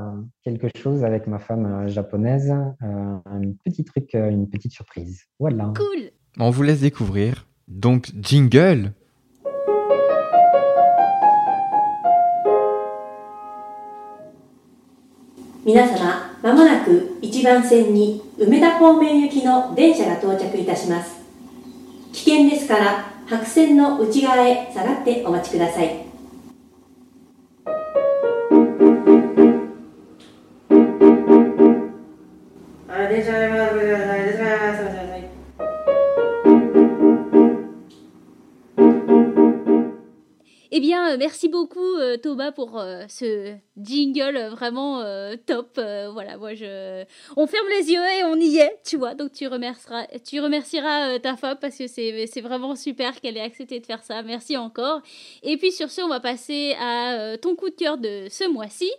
quelque chose avec ma femme japonaise, un petit truc, une petite surprise. Voilà. Cool. On vous laisse découvrir. Donc, jingle. 皆様、まもなく1番線に梅田方面行きの電車が到着いたします。危険ですから 白線の内側へ下がってお待ちください。Bien, euh, merci beaucoup euh, Thomas pour euh, ce jingle vraiment top. voilà, moi je, on ferme les yeux et on y est, tu vois. Donc tu remercieras, tu remercieras ta femme parce que c'est vraiment super qu'elle ait accepté de faire ça. Merci encore. Et puis sur ce, on va passer à ton coup de cœur de ce mois-ci.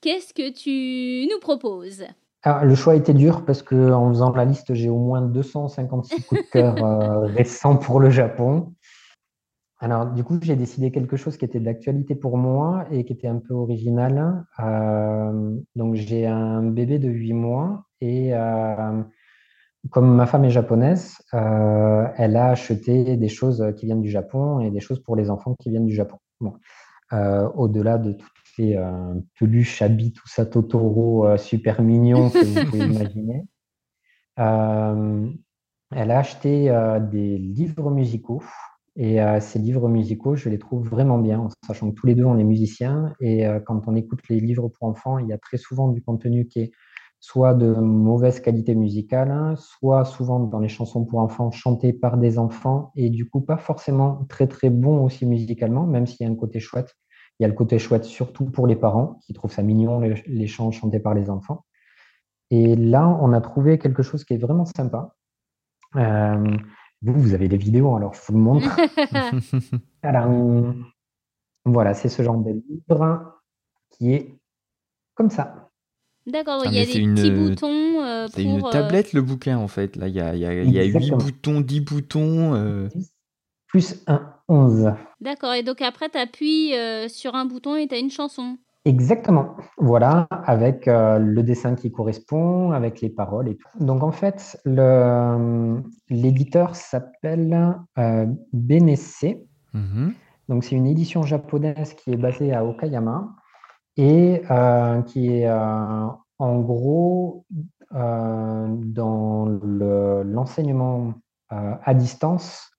Qu'est-ce que tu nous proposes? Ah, le choix était dur parce que en faisant la liste, j'ai au moins 256 coups de cœur récents pour le Japon. Alors, du coup, j'ai décidé quelque chose qui était de l'actualité pour moi et qui était un peu original. Euh, donc, j'ai un bébé de 8 mois et euh, comme ma femme est japonaise, euh, elle a acheté des choses qui viennent du Japon et des choses pour les enfants qui viennent du Japon. Bon. Au-delà de toutes ces peluches, habits, tout ça, Totoro super mignon que vous pouvez imaginer. elle a acheté des livres musicaux et euh, ces livres musicaux, je les trouve vraiment bien, en sachant que tous les deux, on est musiciens. Et euh, quand on écoute les livres pour enfants, il y a très souvent du contenu qui est soit de mauvaise qualité musicale, hein, soit souvent dans les chansons pour enfants chantées par des enfants et du coup pas forcément très très bon aussi musicalement, même s'il y a un côté chouette. Il y a le côté chouette surtout pour les parents qui trouvent ça mignon les, chants chantés par les enfants. Et là, on a trouvé quelque chose qui est vraiment sympa. Euh, vous, vous avez des vidéos, alors je vous le montre. alors, voilà, c'est ce genre de livre qui est comme ça. D'accord, il y a des petits boutons euh, C'est une euh, tablette le bouquin en fait. Là, il y a, y a, 8 boutons, 10 boutons. Euh. Plus un 11. D'accord, et donc après, tu appuies sur un bouton et tu as une chanson. Exactement. Voilà, avec le dessin qui correspond, avec les paroles et tout. Donc en fait, l'éditeur s'appelle Benesse. Mhm. Donc c'est une édition japonaise qui est basée à Okayama et euh, qui est euh, en gros euh, dans l'enseignement à distance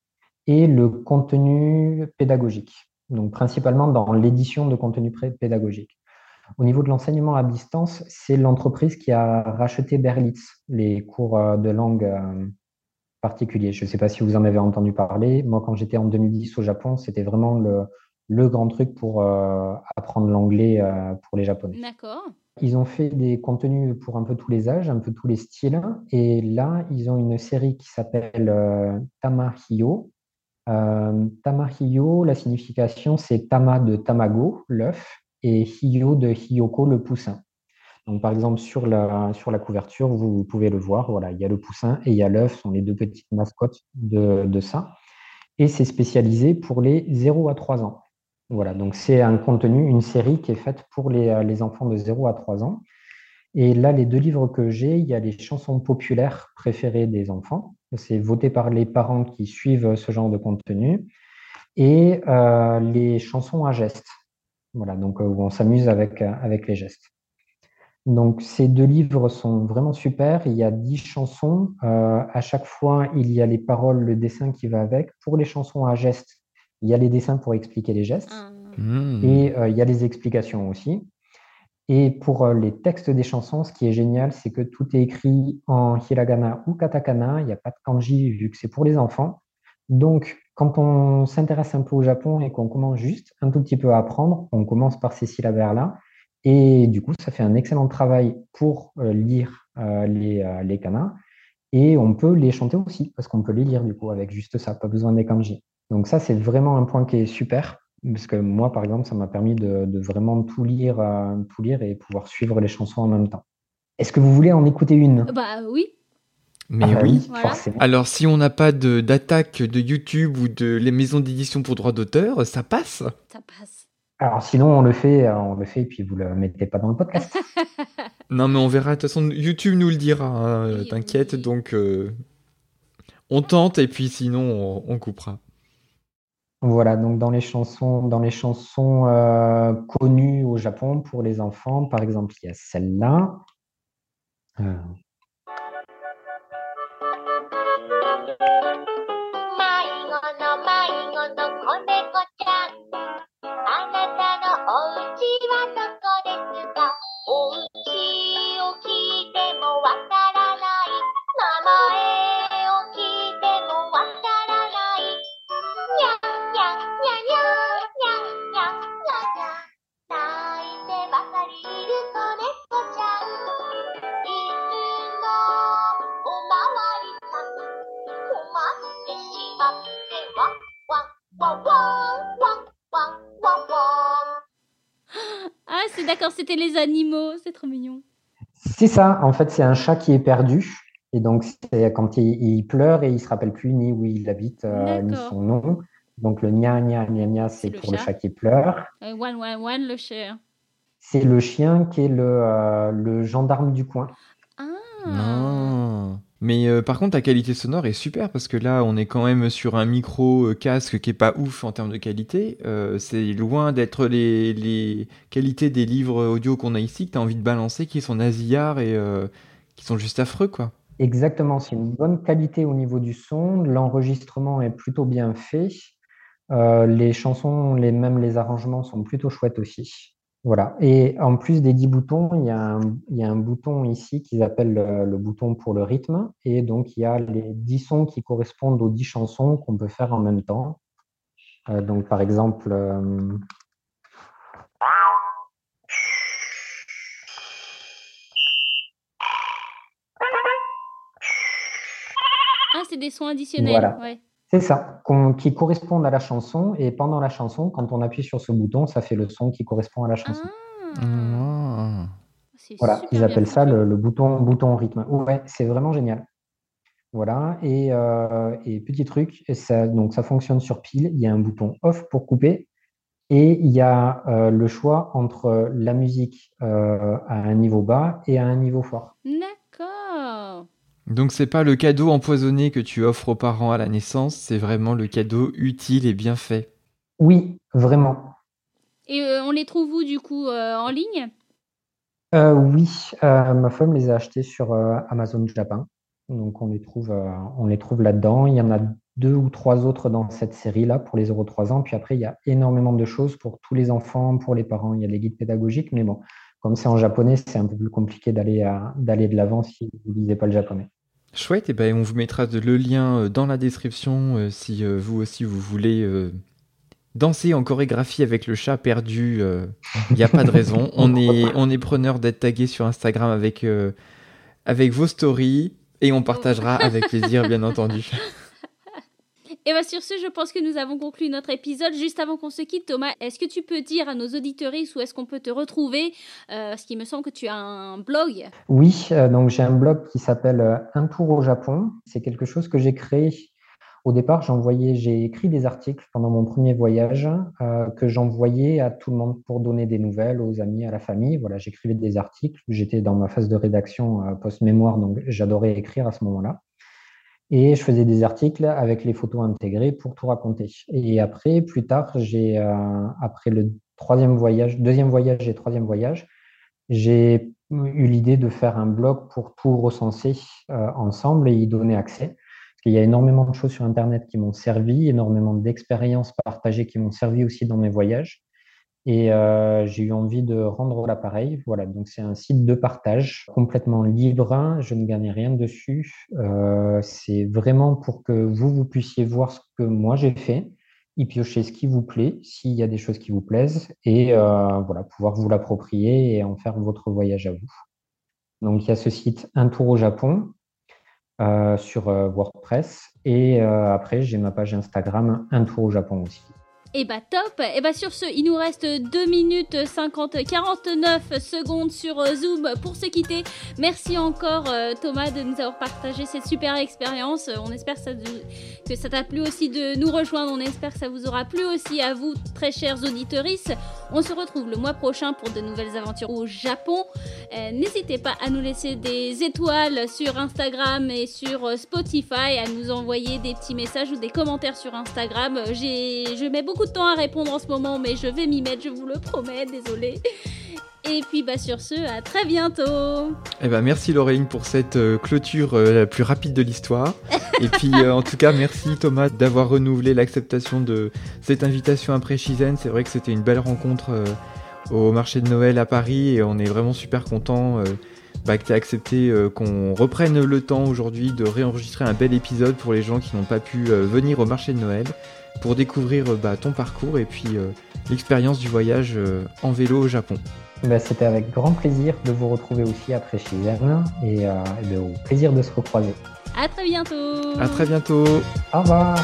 et le contenu pédagogique, donc principalement dans l'édition de contenu pédagogique. Au niveau de l'enseignement à distance, c'est l'entreprise qui a racheté Berlitz, les cours de langue particuliers. Je ne sais pas si vous en avez entendu parler. Moi, quand j'étais en 2010 au Japon, c'était vraiment le, le grand truc pour euh, apprendre l'anglais euh, pour les Japonais. D'accord. Ils ont fait des contenus pour un peu tous les âges, un peu tous les styles. Et là, ils ont une série qui s'appelle euh, Tamahio. Euh, Tamahio, la signification, c'est Tama de Tamago, l'œuf, et Hio de Hiyoko, le poussin. Donc, par exemple, sur la, sur la couverture, vous, pouvez le voir. Voilà, il y a le poussin et il y a l'œuf, sont les deux petites mascottes de, de ça. Et c'est spécialisé pour les 0 à 3 ans. Voilà, donc c'est un contenu, une série qui est faite pour les, euh, enfants de 0 à 3 ans. Et là, les deux livres que j'ai, il y a les chansons populaires préférées des enfants. C'est voté par les parents qui suivent ce genre de contenu. Et euh, les chansons à gestes. Voilà, donc euh, où on s'amuse avec, avec les gestes. Donc ces deux livres sont vraiment super. Il y a dix chansons. à chaque fois, il y a les paroles, le dessin qui va avec. Pour les chansons à gestes, il y a les dessins pour expliquer les gestes ah. hmm. et euh, il y a les explications aussi. Et pour euh, les textes des chansons, ce qui est génial, c'est que tout est écrit en hiragana ou katakana. Il n'y a pas de kanji vu que c'est pour les enfants. Donc, quand on s'intéresse un peu au Japon et qu'on commence juste un tout petit peu à apprendre, on commence par ces syllabaires-là. Et du coup, ça fait un excellent travail pour euh, lire les, les kanas. Et on peut les chanter aussi, parce qu'on peut les lire du coup avec juste ça, pas besoin des kanji. Donc ça, c'est vraiment un point qui est super, parce que moi, par exemple, ça m'a permis de, vraiment tout lire, euh, tout lire et pouvoir suivre les chansons en même temps. Est-ce que vous voulez en écouter une? Bah oui. Mais ah oui, forcément. Alors si on n'a pas d'attaque de, YouTube ou de les maisons d'édition pour droit d'auteur, ça passe. Ça passe. Alors sinon, on le fait, euh, on le fait, et puis vous le mettez pas dans le podcast. non, mais on verra. De toute façon, YouTube nous le dira. Hein, t'inquiète. Donc, euh, on tente, et puis sinon, on coupera. Voilà, donc dans les chansons, euh, connues au Japon pour les enfants, par exemple, il y a celle-là. Euh. D'accord, c'était les animaux, c'est trop mignon. C'est ça, en fait, c'est un chat qui est perdu. Et donc, c'est quand il, pleure et il se rappelle plus ni où il habite, euh, ni son nom. Donc, le nia, nia, nia, nia, c'est pour le chat qui pleure. Euh, one, one, one, le chien. C'est le chien qui est le, euh, le gendarme du coin. Ah. Non. Mais euh, par contre, la qualité sonore est super parce que là, on est quand même sur un micro euh, casque qui est pas ouf en termes de qualité. Euh, c'est loin d'être les, qualités des livres audio qu'on a ici que tu as envie de balancer, qui sont nasillards et qui sont juste affreux, quoi. Exactement, c'est une bonne qualité au niveau du son. L'enregistrement est plutôt bien fait. les chansons, les, même les arrangements sont plutôt chouettes aussi. Voilà. Et en plus des 10 boutons, il y a un, il y a un bouton ici qu'ils appellent le, le bouton pour le rythme. Et donc, il y a les 10 sons qui correspondent aux 10 chansons qu'on peut faire en même temps. Euh, donc, par exemple, euh, Ah, c'est des sons additionnels. Voilà. Ouais. C'est ça, qui correspondent à la chanson. Et pendant la chanson, quand on appuie sur ce bouton, ça fait le son qui correspond à la chanson. Ah, Voilà, ils appellent ça le, le bouton, bouton rythme. Ouais, c'est vraiment génial. Voilà, et, euh, et petit truc, et ça, donc ça fonctionne sur pile. Il y a un bouton off pour couper, et il y a euh, le choix entre la musique euh, à un niveau bas et à un niveau fort. D'accord. Donc c'est pas le cadeau empoisonné que tu offres aux parents à la naissance, c'est vraiment le cadeau utile et bien fait. Oui, vraiment. Et euh, on les trouve où du coup euh, en ligne? Euh, oui, euh, ma femme les a achetés sur euh, Amazon Japan. Donc on les trouve, euh, on les trouve là-dedans. Il y en a deux ou trois autres dans cette série-là pour les 0-3 ans. Puis après, il y a énormément de choses pour tous les enfants, pour les parents. Il y a des guides pédagogiques, mais bon, comme c'est en japonais, c'est un peu plus compliqué d'aller de l'avant si vous ne lisez pas le japonais. Chouette, et ben on vous mettra de- le lien euh, dans la description euh, si euh, vous aussi vous voulez euh, danser en chorégraphie avec le chat perdu. Il n'y a pas de raison. On est, on est preneur d'être tagué sur Instagram avec, avec vos stories et on partagera avec plaisir, bien entendu. Et bien sur ce, je pense que nous avons conclu notre épisode. Juste avant qu'on se quitte, Thomas, est-ce que tu peux dire à nos auditoristes où est-ce qu'on peut te retrouver euh, Parce qu'il me semble que tu as un blog? Oui, euh, donc j'ai un blog qui s'appelle euh, Un tour au Japon. C'est quelque chose que j'ai créé. Au départ, j'envoyais, j'ai écrit des articles pendant mon premier voyage euh, que j'envoyais à tout le monde pour donner des nouvelles aux amis, à la famille. Voilà, j'écrivais des articles. J'étais dans ma phase de rédaction post-mémoire, donc j'adorais écrire à ce moment-là. Et je faisais des articles avec les photos intégrées pour tout raconter. Et après, plus tard, j'ai, euh, après le troisième voyage, deuxième voyage et troisième voyage, j'ai eu l'idée de faire un blog pour tout recenser euh, ensemble et y donner accès. Parce qu'il y a énormément de choses sur Internet qui m'ont servi, énormément d'expériences partagées qui m'ont servi aussi dans mes voyages. Et euh, j'ai eu envie de rendre l'appareil. Voilà, donc c'est un site de partage complètement libre. Je ne gagne rien dessus. Euh, c'est vraiment pour que vous, vous puissiez voir ce que moi j'ai fait, y piocher ce qui vous plaît, s'il y a des choses qui vous plaisent, et euh, voilà, pouvoir vous l'approprier et en faire votre voyage à vous. Donc il y a ce site Un tour au Japon sur WordPress, et après j'ai ma page Instagram Un tour au Japon aussi. Et bah top Et bah sur ce, il nous reste 2 minutes 50, 49 secondes sur euh, Zoom pour se quitter. Merci encore euh, Thomas de nous avoir partagé cette super expérience. Euh, On espère que ça, t'a plu aussi de nous rejoindre. On espère que ça vous aura plu aussi à vous, très chers auditeuristes. On se retrouve le mois prochain pour de nouvelles aventures au Japon. N'hésitez pas à nous laisser des étoiles sur Instagram et sur Spotify, à nous envoyer des petits messages ou des commentaires sur Instagram. Je mets beaucoup de temps à répondre en ce moment, mais je vais m'y mettre, je vous le promets, désolé. Et puis bah sur ce, à très bientôt. Eh ben merci Lorraine pour cette euh, clôture euh, la plus rapide de l'histoire. Et puis euh, en tout cas merci Thomas d'avoir renouvelé l'acceptation de cette invitation après Shizen. C'est vrai que c'était une belle rencontre au marché de Noël à Paris et on est vraiment super content bah, que tu aies accepté euh, qu'on reprenne le temps aujourd'hui de réenregistrer un bel épisode pour les gens qui n'ont pas pu euh, venir au marché de Noël pour découvrir euh, bah, ton parcours et puis euh, l'expérience du voyage euh, en vélo au Japon. Ben, C'était avec grand plaisir de vous retrouver aussi après et, euh, et au plaisir de se recroiser. À très bientôt. À très bientôt Au revoir